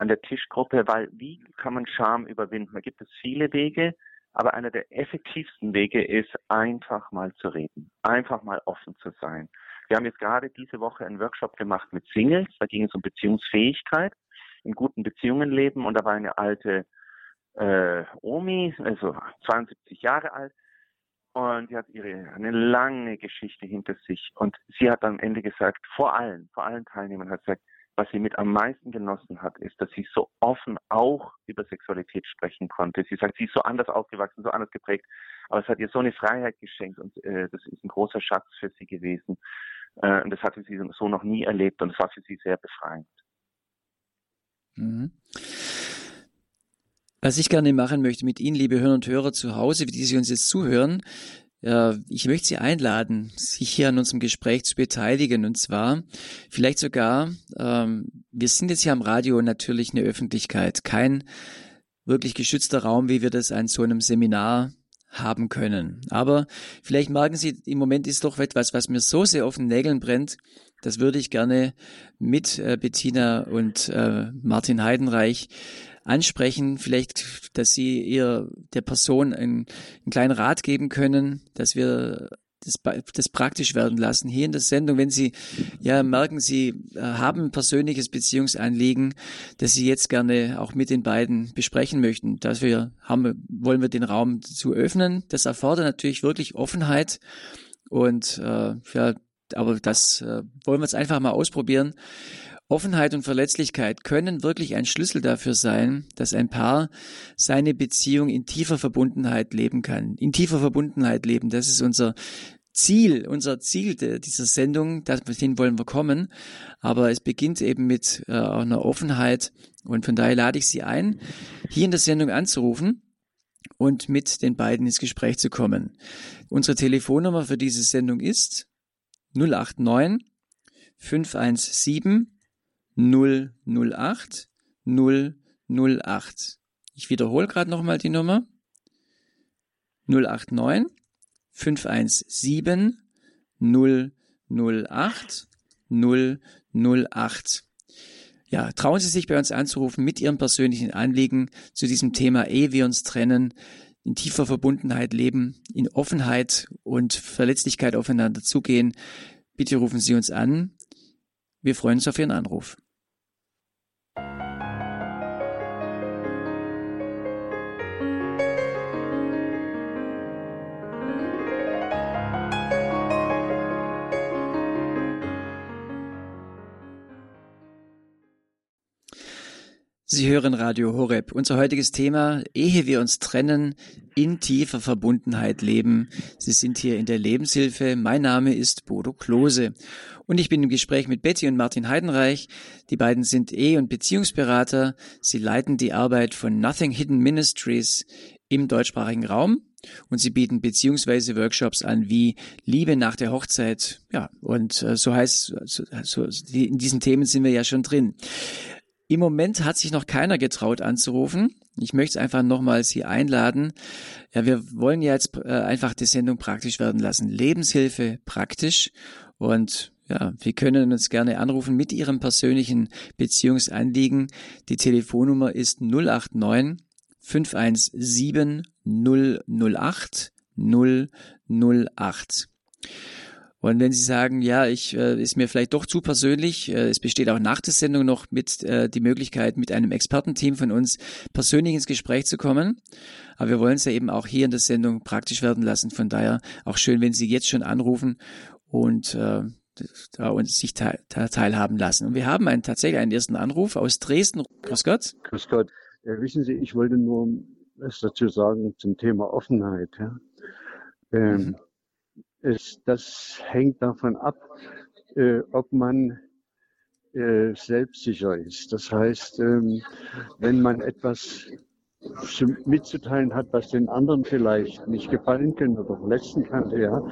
an der Tischgruppe, weil wie kann man Scham überwinden? Da gibt es viele Wege, aber einer der effektivsten Wege ist, einfach mal zu reden, einfach mal offen zu sein. Wir haben jetzt gerade diese Woche einen Workshop gemacht mit Singles, da ging es um Beziehungsfähigkeit, in guten Beziehungen leben und da war eine alte äh, Omi, also 72 Jahre alt, und sie hat ihre eine lange Geschichte hinter sich und sie hat am Ende gesagt, vor allen, vor allen Teilnehmern hat gesagt, was sie mit am meisten genossen hat, ist, dass sie so offen auch über Sexualität sprechen konnte. Sie sagt, sie ist so anders aufgewachsen, so anders geprägt, aber es hat ihr so eine Freiheit geschenkt und äh, das ist ein großer Schatz für sie gewesen. Äh, und das hatte sie so noch nie erlebt und es war für sie sehr befreiend. Mhm. Was ich gerne machen möchte mit Ihnen, liebe Hörer und Hörer zu Hause, die Sie uns jetzt zuhören, ich möchte Sie einladen, sich hier an unserem Gespräch zu beteiligen. Und zwar vielleicht sogar, ähm, wir sind jetzt hier am Radio natürlich eine Öffentlichkeit, kein wirklich geschützter Raum, wie wir das an so einem Seminar haben können. Aber vielleicht merken Sie, im Moment ist doch etwas, was mir so sehr auf den Nägeln brennt. Das würde ich gerne mit äh, Bettina und äh, Martin Heidenreich ansprechen, vielleicht, dass Sie ihr der Person einen, einen kleinen Rat geben können, dass wir das, das praktisch werden lassen. Hier in der Sendung, wenn Sie ja merken, Sie äh, haben ein persönliches Beziehungsanliegen, das Sie jetzt gerne auch mit den beiden besprechen möchten. Dafür haben, wollen wir den Raum zu öffnen. Das erfordert natürlich wirklich Offenheit und äh, ja, aber das äh, wollen wir jetzt einfach mal ausprobieren. Offenheit und Verletzlichkeit können wirklich ein Schlüssel dafür sein, dass ein Paar seine Beziehung in tiefer Verbundenheit leben kann. In tiefer Verbundenheit leben, das ist unser Ziel, unser Ziel dieser Sendung, dorthin wollen wir kommen. Aber es beginnt eben mit äh, einer Offenheit und von daher lade ich Sie ein, hier in der Sendung anzurufen und mit den beiden ins Gespräch zu kommen. Unsere Telefonnummer für diese Sendung ist 089 517 008 008. Ich wiederhole gerade nochmal die Nummer. 089 517 008 008. Ja, trauen Sie sich bei uns anzurufen mit Ihrem persönlichen Anliegen zu diesem Thema, ehe wir uns trennen, in tiefer Verbundenheit leben, in Offenheit und Verletzlichkeit aufeinander zugehen. Bitte rufen Sie uns an. Wir freuen uns auf Ihren Anruf. Sie hören Radio Horeb. Unser heutiges Thema, ehe wir uns trennen, in tiefer Verbundenheit leben. Sie sind hier in der Lebenshilfe. Mein Name ist Bodo Klose. Und ich bin im Gespräch mit Betty und Martin Heidenreich. Die beiden sind Ehe- und Beziehungsberater. Sie leiten die Arbeit von Nothing Hidden Ministries im deutschsprachigen Raum. Und sie bieten beziehungsweise Workshops an wie Liebe nach der Hochzeit. Ja, und äh, so heißt, so, so, in diesen Themen sind wir ja schon drin. Im Moment hat sich noch keiner getraut anzurufen. Ich möchte es einfach nochmals hier einladen. Ja, wir wollen ja jetzt äh, einfach die Sendung praktisch werden lassen. Lebenshilfe praktisch. Und ja, wir können uns gerne anrufen mit Ihrem persönlichen Beziehungsanliegen. Die Telefonnummer ist 089 517 008 008. Und wenn Sie sagen, ja, ich äh, ist mir vielleicht doch zu persönlich, äh, es besteht auch nach der Sendung noch mit äh, die Möglichkeit, mit einem Expertenteam von uns persönlich ins Gespräch zu kommen. Aber wir wollen es ja eben auch hier in der Sendung praktisch werden lassen. Von daher auch schön, wenn Sie jetzt schon anrufen und äh, da uns sich teil, teilhaben lassen. Und wir haben einen, tatsächlich einen ersten Anruf aus Dresden. Grüß Gott. Grüß Gott. Ja, wissen Sie, ich wollte nur was dazu sagen zum Thema Offenheit. Ja. Ähm, mhm ist, das hängt davon ab, äh, ob man äh, selbstsicher ist. Das heißt, ähm, wenn man etwas zu, mitzuteilen hat, was den anderen vielleicht nicht gefallen könnte oder verletzen kann, ja,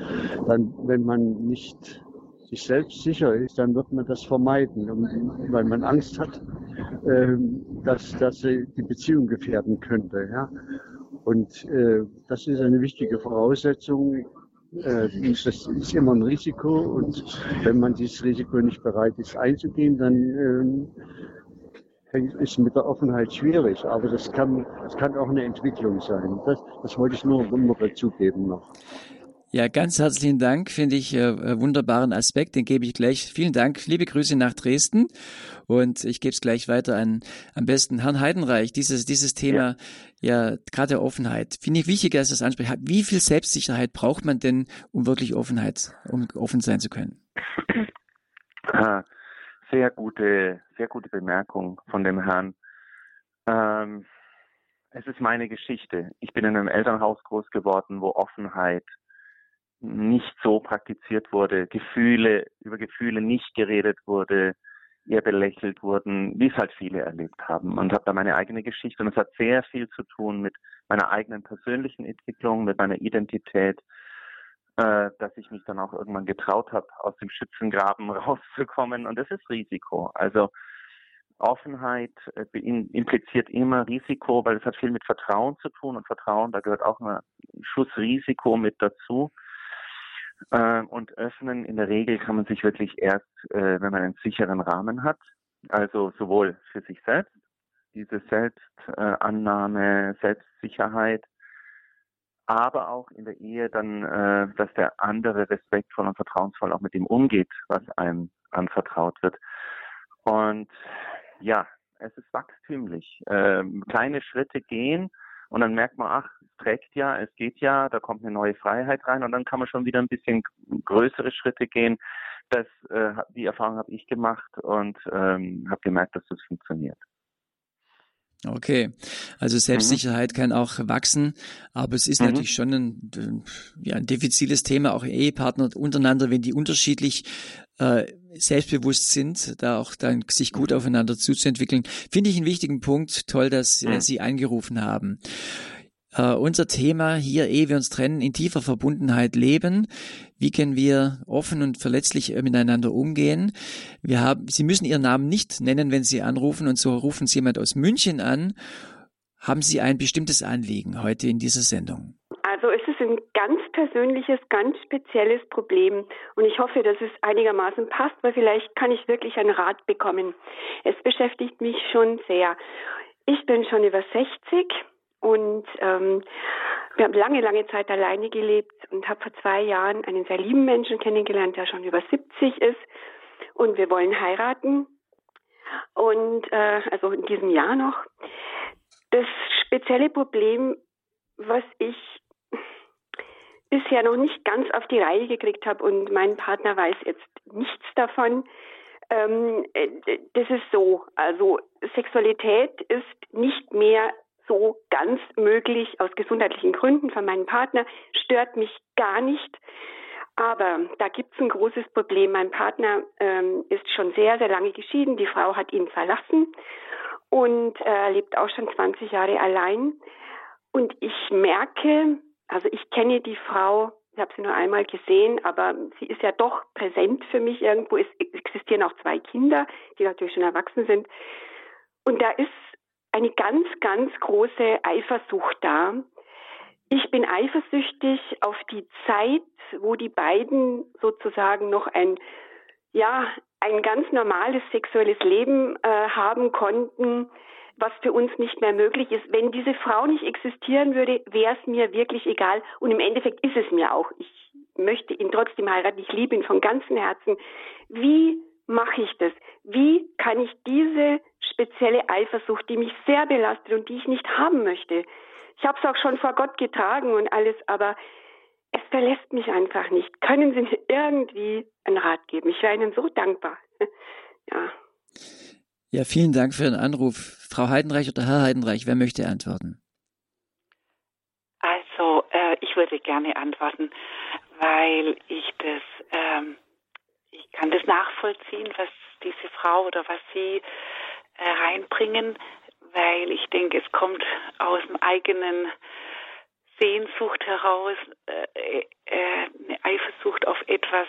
dann, wenn man nicht sich selbst sicher ist, dann wird man das vermeiden, weil man Angst hat, ähm, dass, dass die Beziehung gefährden könnte. Ja. Und äh, das ist eine wichtige Voraussetzung äh, das ist immer ein Risiko und wenn man dieses Risiko nicht bereit ist einzugehen, dann ähm, ist mit der Offenheit schwierig. Aber das kann, das kann auch eine Entwicklung sein. Das, das wollte ich nur, nur dazugeben noch. Ja, ganz herzlichen Dank, finde ich äh, wunderbaren Aspekt, den gebe ich gleich. Vielen Dank, liebe Grüße nach Dresden und ich gebe es gleich weiter an am besten Herrn Heidenreich. Dieses dieses Thema, ja, ja gerade der Offenheit, finde ich wichtig, dass es anspricht. Wie viel Selbstsicherheit braucht man denn, um wirklich Offenheit, um offen sein zu können? Ah, sehr gute, sehr gute Bemerkung von dem Herrn. Ähm, es ist meine Geschichte. Ich bin in einem Elternhaus groß geworden, wo Offenheit nicht so praktiziert wurde, Gefühle, über Gefühle nicht geredet wurde, eher belächelt wurden, wie es halt viele erlebt haben. Und habe da meine eigene Geschichte und es hat sehr viel zu tun mit meiner eigenen persönlichen Entwicklung, mit meiner Identität, äh, dass ich mich dann auch irgendwann getraut habe, aus dem Schützengraben <laughs> rauszukommen. Und das ist Risiko. Also Offenheit äh, impliziert immer Risiko, weil es hat viel mit Vertrauen zu tun und Vertrauen, da gehört auch ein Schuss Risiko mit dazu. Äh, und öffnen, in der Regel kann man sich wirklich erst, äh, wenn man einen sicheren Rahmen hat, also sowohl für sich selbst, diese Selbstannahme, Selbstsicherheit, aber auch in der Ehe dann, äh, dass der andere respektvoll und vertrauensvoll auch mit dem umgeht, was einem anvertraut wird. Und ja, es ist wachstümlich. Ähm, kleine Schritte gehen und dann merkt man, ach, es trägt ja, es geht ja, da kommt eine neue Freiheit rein und dann kann man schon wieder ein bisschen größere Schritte gehen. Das, äh, die Erfahrung habe ich gemacht und ähm, habe gemerkt, dass das funktioniert. Okay, also. Selbstsicherheit mhm. kann auch wachsen, aber es ist mhm. natürlich schon ein, ja, ein diffiziles Thema, auch Ehepartner untereinander, wenn die unterschiedlich äh, selbstbewusst sind, da auch dann sich gut aufeinander zuzuentwickeln. Finde ich einen wichtigen Punkt. Toll, dass äh, Sie angerufen haben. Uh, unser Thema hier, ehe wir uns trennen, in tiefer Verbundenheit leben. Wie können wir offen und verletzlich äh, miteinander umgehen? Wir haben, Sie müssen Ihren Namen nicht nennen, wenn Sie anrufen, und so rufen Sie jemand aus München an. Haben Sie ein bestimmtes Anliegen heute in dieser Sendung? Also es ist ein ganz persönliches, ganz spezielles Problem und ich hoffe, dass es einigermaßen passt, weil vielleicht kann ich wirklich einen Rat bekommen. Es beschäftigt mich schon sehr. Ich bin schon über 60 und ähm, wir haben lange, lange Zeit alleine gelebt und habe vor zwei Jahren einen sehr lieben Menschen kennengelernt, der schon über 70 ist. Und wir wollen heiraten. Und äh, also in diesem Jahr noch. Das spezielle Problem, was ich bisher noch nicht ganz auf die Reihe gekriegt habe und mein Partner weiß jetzt nichts davon. Ähm, äh, das ist so, also Sexualität ist nicht mehr so ganz möglich aus gesundheitlichen Gründen von meinem Partner, stört mich gar nicht. Aber da gibt es ein großes Problem. Mein Partner ähm, ist schon sehr, sehr lange geschieden. Die Frau hat ihn verlassen und äh, lebt auch schon 20 Jahre allein. Und ich merke, also ich kenne die Frau, ich habe sie nur einmal gesehen, aber sie ist ja doch präsent für mich irgendwo. Es existieren auch zwei Kinder, die natürlich schon erwachsen sind. Und da ist eine ganz, ganz große Eifersucht da. Ich bin eifersüchtig auf die Zeit, wo die beiden sozusagen noch ein, ja, ein ganz normales sexuelles Leben äh, haben konnten, was für uns nicht mehr möglich ist. Wenn diese Frau nicht existieren würde, wäre es mir wirklich egal. Und im Endeffekt ist es mir auch. Ich möchte ihn trotzdem heiraten. Ich liebe ihn von ganzem Herzen. Wie mache ich das? Wie kann ich diese spezielle Eifersucht, die mich sehr belastet und die ich nicht haben möchte. Ich habe es auch schon vor Gott getragen und alles, aber es verlässt mich einfach nicht. Können Sie mir irgendwie einen Rat geben? Ich wäre Ihnen so dankbar. <laughs> ja. Ja, vielen Dank für den Anruf. Frau Heidenreich oder Herr Heidenreich, wer möchte antworten? Also, äh, ich würde gerne antworten, weil ich das, ähm, ich kann das nachvollziehen, was diese Frau oder was sie äh, reinbringen, weil ich denke, es kommt aus dem eigenen Sehnsucht heraus, äh, äh, eine Eifersucht auf etwas,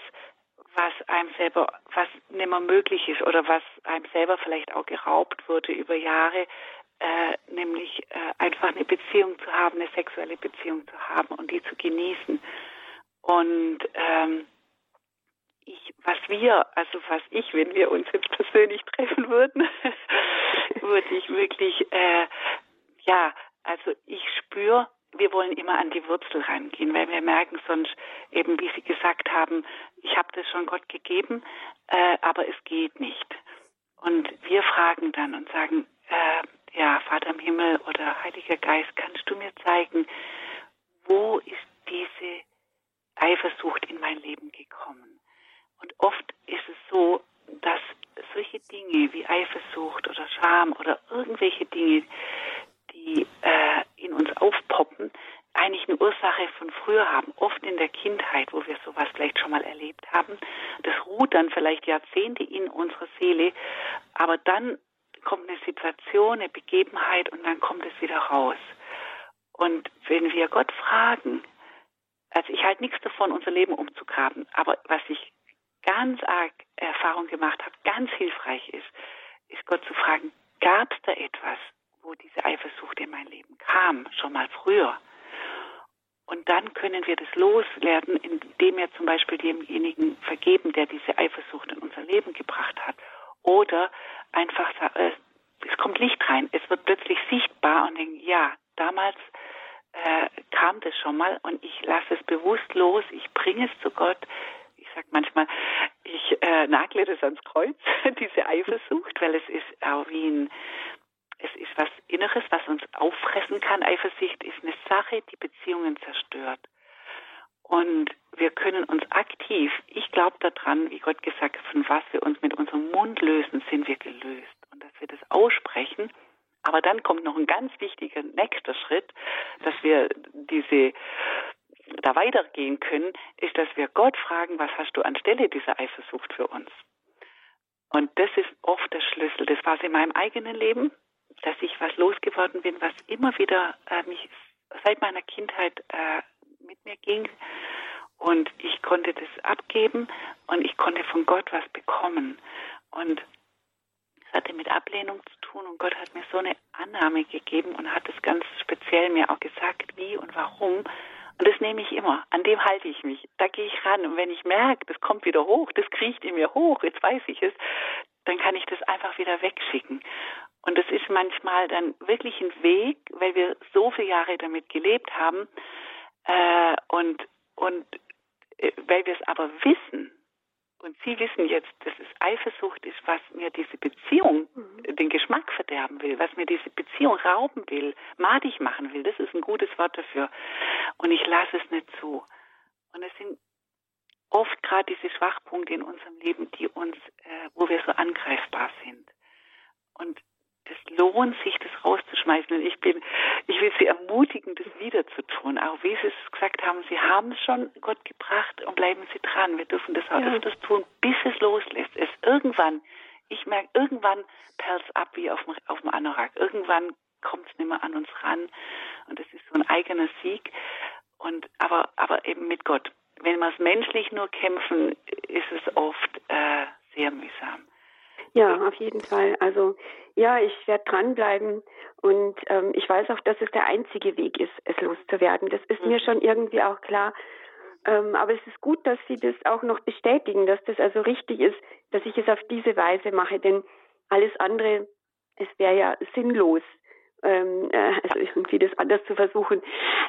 was einem selber, was nicht mehr möglich ist oder was einem selber vielleicht auch geraubt wurde über Jahre, äh, nämlich äh, einfach eine Beziehung zu haben, eine sexuelle Beziehung zu haben und die zu genießen. Und ähm, ich, was wir, also was ich, wenn wir uns jetzt persönlich treffen würden, <laughs> würde ich wirklich, äh, ja, also ich spüre, wir wollen immer an die Wurzel rangehen, weil wir merken sonst eben, wie Sie gesagt haben, ich habe das schon Gott gegeben, äh, aber es geht nicht. Und wir fragen dann und sagen, äh, ja, Vater im Himmel oder Heiliger Geist, kannst du mir zeigen, wo ist diese Eifersucht in mein Leben gekommen? Und oft ist es so, dass solche Dinge wie Eifersucht oder Scham oder irgendwelche Dinge, die äh, in uns aufpoppen, eigentlich eine Ursache von früher haben, oft in der Kindheit, wo wir sowas vielleicht schon mal erlebt haben. Das ruht dann vielleicht Jahrzehnte in unserer Seele dann kommt eine Situation, eine Begebenheit und dann kommt es wieder raus. Und wenn wir Gott fragen, also ich halte nichts davon, unser Leben umzugraben, aber was ich ganz arg Erfahrung gemacht habe, ganz hilfreich ist, ist Gott zu fragen, gab es da etwas, wo diese Eifersucht in mein Leben kam, schon mal früher? Und dann können wir das loswerden, indem wir zum Beispiel demjenigen vergeben, der diese Eifersucht in unser Leben gebracht hat. Oder einfach, äh, es kommt Licht rein, es wird plötzlich sichtbar und denken, ja, damals äh, kam das schon mal und ich lasse es bewusst los, ich bringe es zu Gott. Ich sage manchmal, ich äh, nagle das ans Kreuz, <laughs> diese Eifersucht, weil es ist auch wie ein, es ist was Inneres, was uns auffressen kann. Eifersucht ist eine Sache, die Beziehungen zerstört. Und wir können uns aktiv, ich glaube daran, wie Gott gesagt hat, von was wir uns mit unserem Mund lösen, sind wir gelöst. Und dass wir das aussprechen. Aber dann kommt noch ein ganz wichtiger nächster Schritt, dass wir diese da weitergehen können, ist, dass wir Gott fragen, was hast du anstelle dieser Eifersucht für uns? Und das ist oft der Schlüssel. Das war es in meinem eigenen Leben dass ich was losgeworden bin, was immer wieder äh, mich seit meiner Kindheit äh, mit mir ging. Und ich konnte das abgeben und ich konnte von Gott was bekommen. Und es hatte mit Ablehnung zu tun und Gott hat mir so eine Annahme gegeben und hat es ganz speziell mir auch gesagt, wie und warum. Und das nehme ich immer. An dem halte ich mich. Da gehe ich ran. Und wenn ich merke, das kommt wieder hoch, das kriecht in mir hoch, jetzt weiß ich es, dann kann ich das einfach wieder wegschicken. Und es ist manchmal dann wirklich ein Weg, weil wir so viele Jahre damit gelebt haben äh, und, und äh, weil wir es aber wissen. Und Sie wissen jetzt, dass es Eifersucht ist, was mir diese Beziehung, mhm. den Geschmack verderben will, was mir diese Beziehung rauben will, madig machen will. Das ist ein gutes Wort dafür. Und ich lasse es nicht zu. Und es sind oft gerade diese Schwachpunkte in unserem Leben, die uns, äh, wo wir so angreifbar sind. Und es lohnt sich, das rauszuschmeißen. Und ich bin, ich will Sie ermutigen, das wieder zu tun. Auch wie Sie es gesagt haben, Sie haben es schon Gott gebracht und bleiben Sie dran. Wir dürfen das auch ja. öfters tun, bis es loslässt. Es irgendwann, ich merke, irgendwann perlt es ab wie auf dem, auf dem Anorak. Irgendwann kommt es nicht mehr an uns ran. Und das ist so ein eigener Sieg. Und, aber, aber eben mit Gott. Wenn wir es menschlich nur kämpfen, ist es oft äh, sehr mühsam. Ja, auf jeden Fall. Also ja, ich werde dranbleiben und ähm, ich weiß auch, dass es der einzige Weg ist, es loszuwerden. Das ist mhm. mir schon irgendwie auch klar. Ähm, aber es ist gut, dass Sie das auch noch bestätigen, dass das also richtig ist, dass ich es auf diese Weise mache, denn alles andere, es wäre ja sinnlos, ähm, äh, also irgendwie das anders zu versuchen.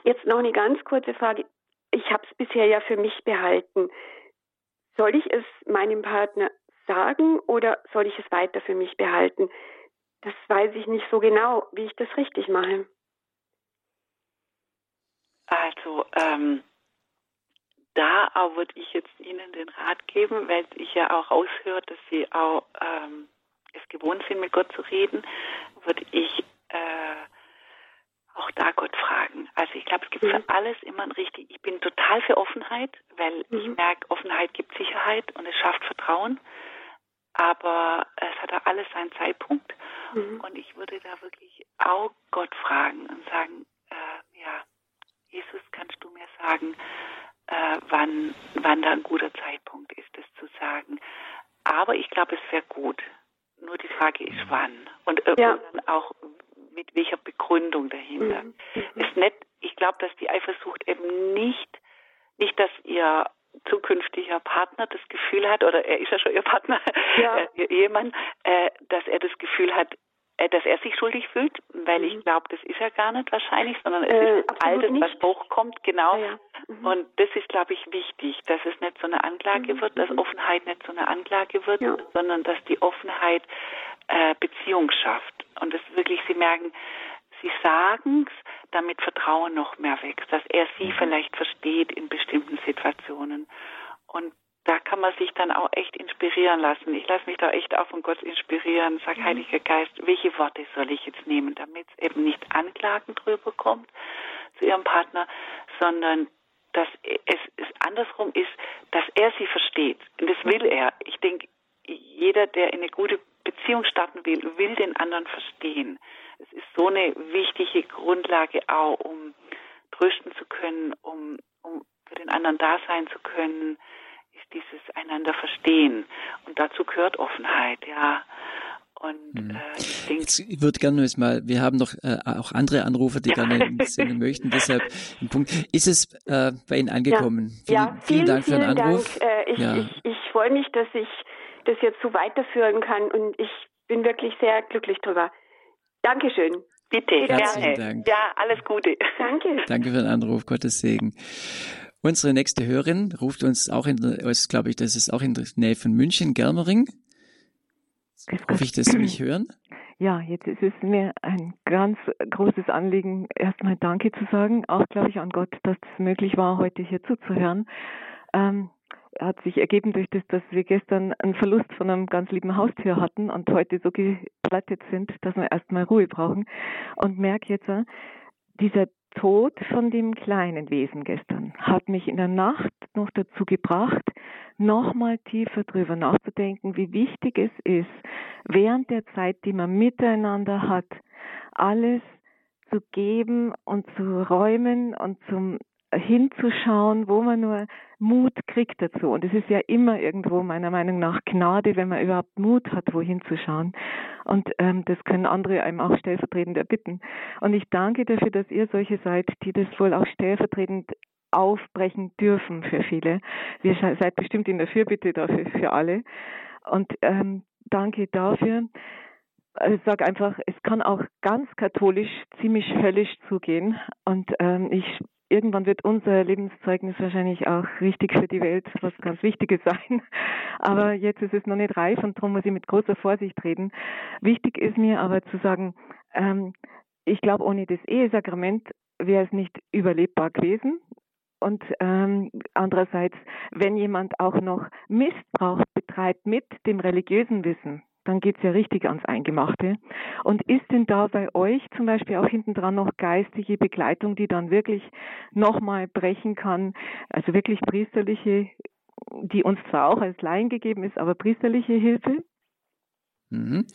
Jetzt noch eine ganz kurze Frage. Ich habe es bisher ja für mich behalten. Soll ich es meinem Partner sagen oder soll ich es weiter für mich behalten? Das weiß ich nicht so genau, wie ich das richtig mache. Also, ähm, da auch würde ich jetzt Ihnen den Rat geben, weil ich ja auch raushöre, dass Sie auch ähm, es gewohnt sind, mit Gott zu reden, würde ich äh, auch da Gott fragen. Also ich glaube, es gibt mhm. für alles immer ein richtig. Ich bin total für Offenheit, weil mhm. ich merke, Offenheit gibt Sicherheit und es schafft Vertrauen. Aber es hat auch alles seinen Zeitpunkt. Mhm. Und ich würde da wirklich auch Gott fragen und sagen, äh, ja, Jesus, kannst du mir sagen, äh, wann, wann da ein guter Zeitpunkt ist, das zu sagen. Aber ich glaube, es wäre gut. Nur die Frage ist, wann. Und, äh, ja. und auch mit welcher Begründung dahinter. Mhm. mhm. Ist nett. Ich glaube, dass die Eifersucht eben nicht, nicht, dass ihr zukünftiger Partner das Gefühl hat, oder er ist ja schon ihr Partner, ja. <laughs> äh, ihr Ehemann, äh, dass er das Gefühl hat, äh, dass er sich schuldig fühlt, weil mhm. ich glaube, das ist ja gar nicht wahrscheinlich, sondern es äh, ist all das, was hochkommt, genau. Ja, ja. Mhm. Und das ist, glaube ich, wichtig, dass es nicht so eine Anklage mhm. wird, dass mhm. Offenheit nicht so eine Anklage wird, ja. sondern dass die Offenheit äh, Beziehung schafft. Und das wirklich, sie merken, sie sagen es, damit Vertrauen noch mehr wächst, dass er sie mhm. vielleicht versteht in bestimmten Situationen. Und da kann man sich dann auch echt inspirieren lassen. Ich lasse mich da echt auch von Gott inspirieren. Sag, mhm. Heiliger Geist, welche Worte soll ich jetzt nehmen, damit es eben nicht anklagend drüber kommt zu ihrem Partner, sondern dass es, es andersrum ist, dass er sie versteht. Und das will er. Ich denke, jeder, der in eine gute Beziehung starten will, will den anderen verstehen. Es ist so eine wichtige Grundlage auch, um trösten zu können, um, um für den anderen da sein zu können, ist dieses einander verstehen. Und dazu gehört Offenheit, ja. Und mhm. äh, ich, denk, ich würde gerne jetzt mal, wir haben noch äh, auch andere Anrufer, die gerne ein bisschen <laughs> möchten, deshalb ein Punkt. Ist es äh, bei Ihnen angekommen? Ja, vielen, ja, vielen, vielen Dank für den Anruf. Dank. Äh, ich, ja. ich, ich freue mich, dass ich das jetzt so weiterführen kann und ich bin wirklich sehr glücklich drüber. Dankeschön. Bitte, gerne. Dank. Ja, alles Gute. Danke. Danke für den Anruf, Gottes Segen. Unsere nächste Hörerin ruft uns auch in, glaube ich, das ist auch in der Nähe von München, Germering. Hoffe ich, dass Sie mich hören? Ja, jetzt ist es mir ein ganz großes Anliegen, erstmal Danke zu sagen, auch glaube ich an Gott, dass es möglich war, heute hier zuzuhören. Ähm, hat sich ergeben durch das, dass wir gestern einen Verlust von einem ganz lieben Haustier hatten und heute so geplattet sind, dass wir erstmal Ruhe brauchen. Und merke jetzt, dieser Tod von dem kleinen Wesen gestern hat mich in der Nacht noch dazu gebracht, nochmal tiefer drüber nachzudenken, wie wichtig es ist, während der Zeit, die man miteinander hat, alles zu geben und zu räumen und zum hinzuschauen, wo man nur Mut kriegt dazu. Und es ist ja immer irgendwo meiner Meinung nach Gnade, wenn man überhaupt Mut hat, wohin zu schauen. Und ähm, das können andere einem auch stellvertretend erbitten. Und ich danke dafür, dass ihr solche seid, die das wohl auch stellvertretend aufbrechen dürfen für viele. Wir seid bestimmt in der Fürbitte dafür für alle. Und ähm, danke dafür. Ich sage einfach, es kann auch ganz katholisch ziemlich höllisch zugehen. Und ähm, ich irgendwann wird unser Lebenszeugnis wahrscheinlich auch richtig für die Welt was ganz Wichtiges sein. <laughs> Aber jetzt ist es noch nicht reif und darum muss ich mit großer Vorsicht reden. Wichtig ist mir aber zu sagen, ähm, ich glaube, ohne das Ehesakrament wäre es nicht überlebbar gewesen. Und ähm, andererseits, wenn jemand auch noch Missbrauch betreibt mit dem religiösen Wissen, dann geht's ja richtig ans Eingemachte. Und ist denn da bei euch zum Beispiel auch hinten dran noch geistige Begleitung, die dann wirklich nochmal brechen kann, also wirklich priesterliche, die uns zwar auch als Laien gegeben ist, aber priesterliche Hilfe? Mhm.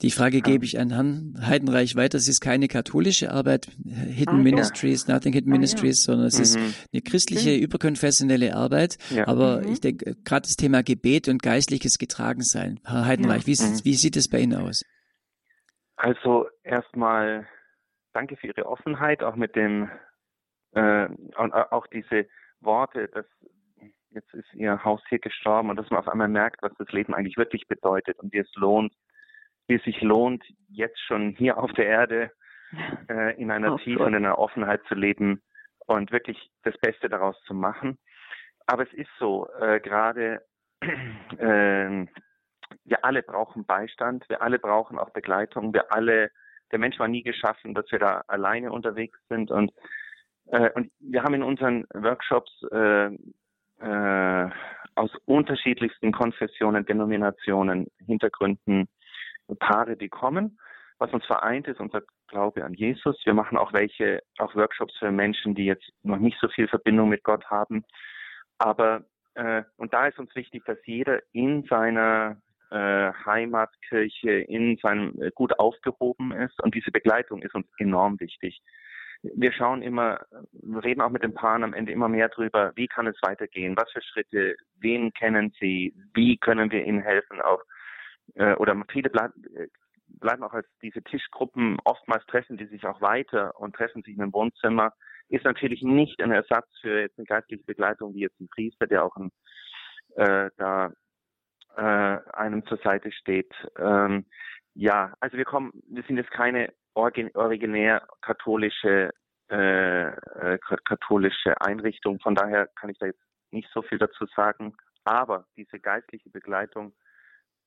Die Frage gebe ich an Herrn Heidenreich weiter. Es ist keine katholische Arbeit, Hidden ah, Ministries, ja. Nothing Hidden ah, Ministries, ja. sondern es mhm. ist eine christliche, mhm. überkonfessionelle Arbeit. Ja. Aber mhm. ich denke, gerade das Thema Gebet und geistliches Getragensein. Herr Heidenreich, wie, mhm. wie sieht es bei Ihnen aus? Also erstmal danke für Ihre Offenheit, auch mit dem, äh, auch diese Worte, dass jetzt ist ihr Haustier gestorben und dass man auf einmal merkt, was das Leben eigentlich wirklich bedeutet und wie es lohnt, wie es sich lohnt, jetzt schon hier auf der Erde äh, in einer Tiefe und in einer Offenheit zu leben und wirklich das Beste daraus zu machen. Aber es ist so, äh, gerade <clears throat> äh, wir alle brauchen Beistand, wir alle brauchen auch Begleitung, wir alle, der Mensch war nie geschaffen, dass wir da alleine unterwegs sind und äh, und wir haben in unseren Workshops äh, äh, aus unterschiedlichsten Konfessionen, Denominationen, Hintergründen Paare, die kommen. Was uns vereint, ist unser Glaube an Jesus. Wir machen auch welche, auch Workshops für Menschen, die jetzt noch nicht so viel Verbindung mit Gott haben. Aber äh, und da ist uns wichtig, dass jeder in seiner äh, Heimatkirche, in seinem äh, gut aufgehoben ist. Und diese Begleitung ist uns enorm wichtig wir schauen immer, wir reden auch mit den Paaren am Ende immer mehr drüber, wie kann es weitergehen, was für Schritte, wen kennen sie, wie können wir ihnen helfen auch. Äh, oder viele bleiben, äh, bleiben auch als diese Tischgruppen, oftmals treffen die sich auch weiter und treffen sich in einem Wohnzimmer, ist natürlich nicht ein Ersatz für jetzt eine geistliche Begleitung wie jetzt ein Priester, der auch ein, äh, da äh, einem zur Seite steht. Ähm, ja, also wir kommen, wir sind jetzt keine originär katholische äh, äh katholische Einrichtung. Von daher kann ich da jetzt nicht so viel dazu sagen. Aber diese geistliche Begleitung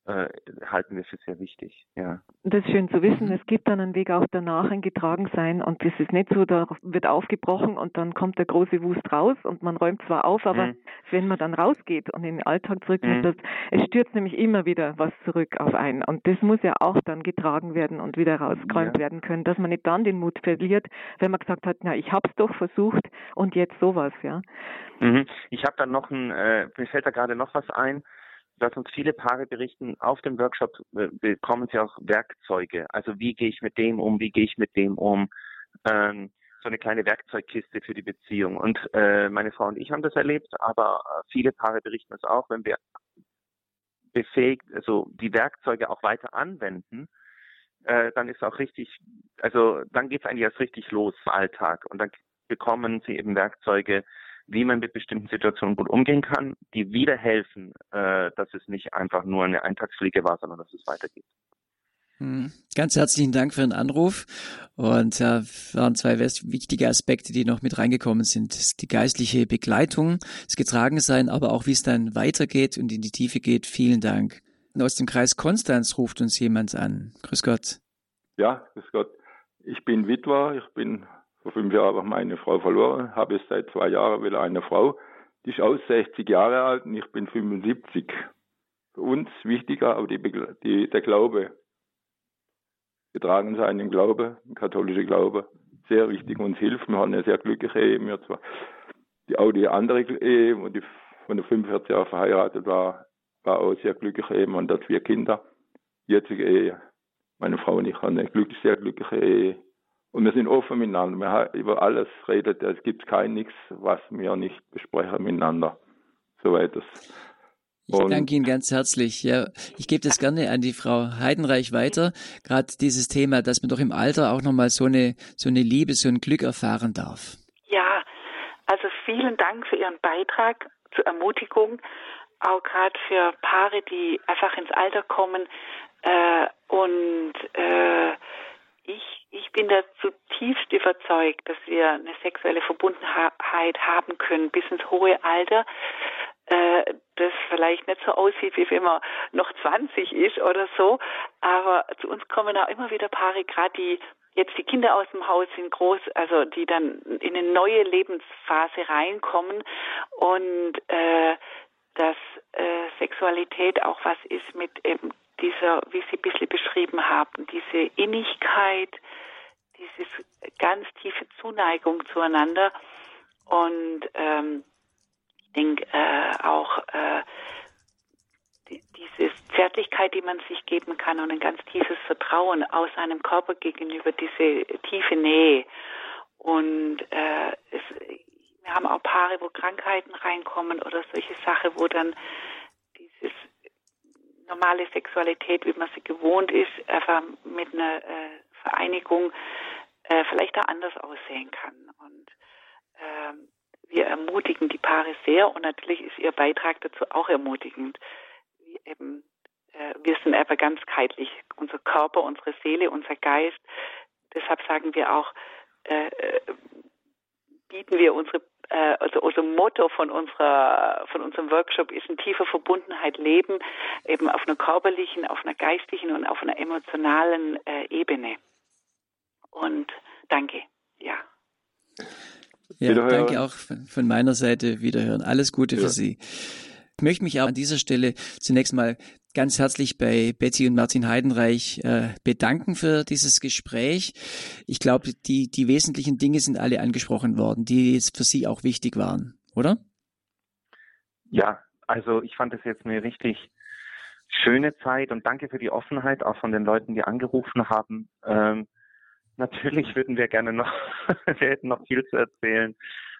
äh, halten wir für sehr wichtig. Ja. Das ist schön zu wissen. Es gibt dann einen Weg auch danach, ein Getragensein. Und das ist nicht so, da wird aufgebrochen und dann kommt der große Wust raus und man räumt zwar auf, aber mhm. wenn man dann rausgeht und in den Alltag zurückkommt, mhm. es stürzt nämlich immer wieder was zurück auf einen. Und das muss ja auch dann getragen werden und wieder rausgeräumt ja. werden können, dass man nicht dann den Mut verliert, wenn man gesagt hat, na, ich hab's doch versucht und jetzt sowas, ja. Mhm. Ich habe dann noch ein, äh, mir fällt da gerade noch was ein dass uns viele Paare berichten, auf dem Workshop äh, bekommen sie auch Werkzeuge. Also wie gehe ich mit dem um, wie gehe ich mit dem um. Ähm, so eine kleine Werkzeugkiste für die Beziehung. Und äh, meine Frau und ich haben das erlebt, aber äh, viele Paare berichten es auch, wenn wir befähigt, also die Werkzeuge auch weiter anwenden, äh, dann ist auch richtig, also dann geht es eigentlich erst richtig los im Alltag. Und dann bekommen sie eben Werkzeuge, wie man mit bestimmten Situationen gut umgehen kann, die wieder helfen, äh, dass es nicht einfach nur eine Eintagsfliege war, sondern dass es weitergeht. Hm. Ganz herzlichen Dank für den Anruf. Und ja, waren zwei wichtige Aspekte, die noch mit reingekommen sind. Die geistliche Begleitung, das Getragensein, aber auch wie es dann weitergeht und in die Tiefe geht. Vielen Dank. Und aus dem Kreis Konstanz ruft uns jemand an. Grüß Gott. Ja, grüß Gott. Ich bin Witwer. Ich bin vor fünf Jahren meine Frau verloren. Habe jetzt seit zwei Jahren wieder eine Frau. Die ist aus 60 Jahre alt und ich bin 75. Für uns wichtiger aber die, die, der Glaube getragen sein im Glaube, im katholischen Glaube, sehr wichtig uns hilft. Wir haben eine sehr glückliche Ehe. Wir zwar die auch die andere Ehe, wo die von der 45 Jahren verheiratet war, war auch sehr glückliche Ehe. Man hat vier Kinder. Jetzige Ehe. Meine Frau und ich haben eine glücklich, sehr glückliche Ehe. Und wir sind offen miteinander. Wir haben über alles redet. Es gibt kein nichts, was wir nicht besprechen miteinander. Soweit das ich danke Ihnen ganz herzlich. Ja, ich gebe das gerne an die Frau Heidenreich weiter. Gerade dieses Thema, dass man doch im Alter auch nochmal so eine, so eine Liebe, so ein Glück erfahren darf. Ja, also vielen Dank für Ihren Beitrag zur Ermutigung, auch gerade für Paare, die einfach ins Alter kommen. Äh, und äh, ich, ich bin da zutiefst überzeugt, dass wir eine sexuelle Verbundenheit haben können bis ins hohe Alter äh, das vielleicht nicht so aussieht, wie wenn man noch 20 ist oder so. Aber zu uns kommen auch immer wieder Paare, gerade die jetzt die Kinder aus dem Haus sind groß, also die dann in eine neue Lebensphase reinkommen und äh, dass äh, Sexualität auch was ist mit eben dieser, wie Sie ein bisschen beschrieben haben, diese Innigkeit, diese ganz tiefe Zuneigung zueinander und ähm, denke äh, auch äh, die, diese Zärtlichkeit, die man sich geben kann und ein ganz tiefes Vertrauen aus seinem Körper gegenüber, diese tiefe Nähe. Und äh, es, wir haben auch Paare, wo Krankheiten reinkommen oder solche Sachen, wo dann normale Sexualität, wie man sie gewohnt ist, einfach mit einer äh, Vereinigung äh, vielleicht auch anders aussehen kann. Und ähm, wir ermutigen die Paare sehr und natürlich ist ihr Beitrag dazu auch ermutigend. Wie eben, äh, wir sind einfach ganzheitlich, unser Körper, unsere Seele, unser Geist. Deshalb sagen wir auch, äh, äh bieten wir unsere äh, also unser Motto von unserer von unserem Workshop ist in tiefer Verbundenheit leben, eben auf einer körperlichen, auf einer geistlichen und auf einer emotionalen äh, Ebene. Und danke, ja. Ja, danke auch von meiner Seite. Wiederhören. Alles Gute ja. für Sie. Ich möchte mich auch an dieser Stelle zunächst mal ganz herzlich bei Betty und Martin Heidenreich äh, bedanken für dieses Gespräch. Ich glaube, die, die wesentlichen Dinge sind alle angesprochen worden, die jetzt für Sie auch wichtig waren, oder? Ja, also ich fand es jetzt eine richtig schöne Zeit und danke für die Offenheit auch von den Leuten, die angerufen haben. Ähm, Natürlich würden wir gerne noch, <laughs> wir hätten noch viel zu erzählen,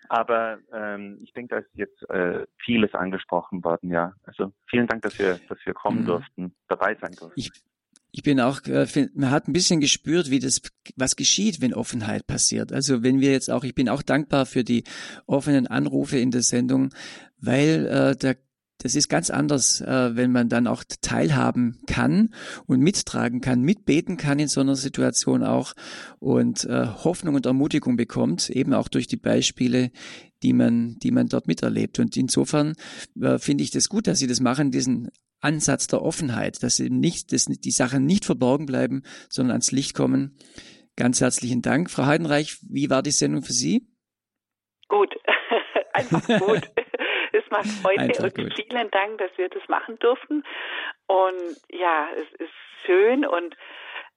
aber ähm, ich denke, da ist jetzt äh, vieles angesprochen worden, ja. Also vielen Dank, dass wir, dass wir kommen mhm. durften, dabei sein durften. Ich, ich bin auch, äh, man hat ein bisschen gespürt, wie das, was geschieht, wenn Offenheit passiert. Also wenn wir jetzt auch, ich bin auch dankbar für die offenen Anrufe in der Sendung, weil äh, da das ist ganz anders, äh, wenn man dann auch teilhaben kann und mittragen kann, mitbeten kann in so einer Situation auch und äh, Hoffnung und Ermutigung bekommt, eben auch durch die Beispiele, die man, die man dort miterlebt. Und insofern äh, finde ich das gut, dass Sie das machen, diesen Ansatz der Offenheit, dass eben nicht, dass die Sachen nicht verborgen bleiben, sondern ans Licht kommen. Ganz herzlichen Dank. Frau Heidenreich, wie war die Sendung für Sie? Gut, <laughs> einfach gut. <laughs> Macht Freude Einfach und gut. vielen Dank, dass wir das machen durften. Und ja, es ist schön und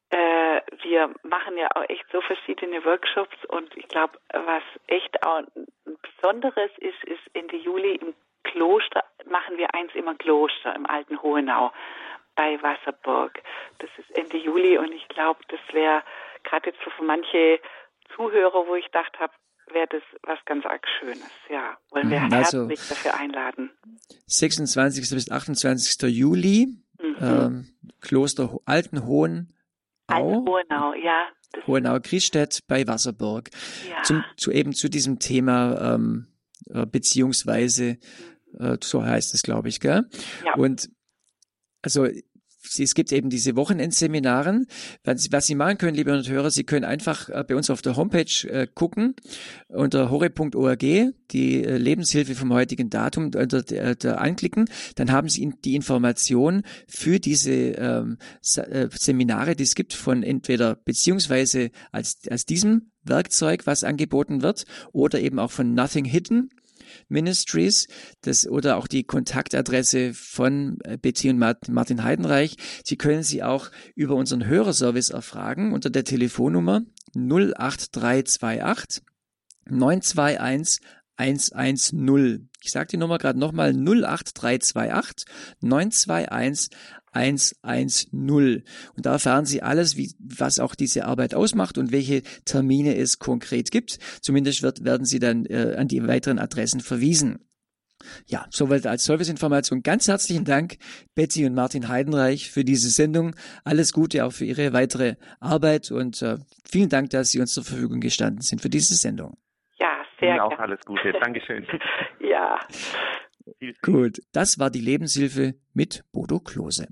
äh, wir machen ja auch echt so verschiedene Workshops und ich glaube, was echt auch ein Besonderes ist, ist Ende Juli im Kloster machen wir eins immer Kloster im alten Hohenau bei Wasserburg. Das ist Ende Juli und ich glaube, das wäre gerade jetzt so für manche Zuhörer, wo ich gedacht habe, wäre das was ganz arg Schönes. Ja, wollen wir mhm, also, herzlich dafür einladen. 26. bis 28. Juli, mhm. ähm, Kloster Altenhohen. Altenhohenau, ja. Hohenau Griesstedt bei Wasserburg. Ja. Zum, zu eben zu diesem Thema ähm, äh, beziehungsweise äh, so heißt es, glaube ich, gell? Ja. Und also es gibt eben diese Wochenendseminaren. Was Sie machen können, liebe Hörer, Sie können einfach äh, bei uns auf der Homepage äh, gucken unter hore.org die äh, Lebenshilfe vom heutigen Datum der anklicken. Dann haben Sie die Information für diese ähm, Seminare, die es gibt von entweder beziehungsweise als, als diesem Werkzeug, was angeboten wird, oder eben auch von Nothing Hidden Ministries das, oder auch die Kontaktadresse von äh, Betty und Martin Heidenreich. Sie können sie auch über unseren Hörerservice erfragen unter der Telefonnummer 08328 921 110. Ich sage die Nummer gerade nochmal 08328 921 110. Und da erfahren Sie alles, wie, was auch diese Arbeit ausmacht und welche Termine es konkret gibt. Zumindest wird, werden Sie dann äh, an die weiteren Adressen verwiesen. Ja, soweit als Serviceinformation. Ganz herzlichen Dank, Betty und Martin Heidenreich, für diese Sendung. Alles Gute auch für Ihre weitere Arbeit und äh, vielen Dank, dass Sie uns zur Verfügung gestanden sind für diese Sendung. Ja, sehr Ihnen auch alles Gute. Dankeschön. <laughs> ja. Gut, das war die Lebenshilfe mit Bodo Klose.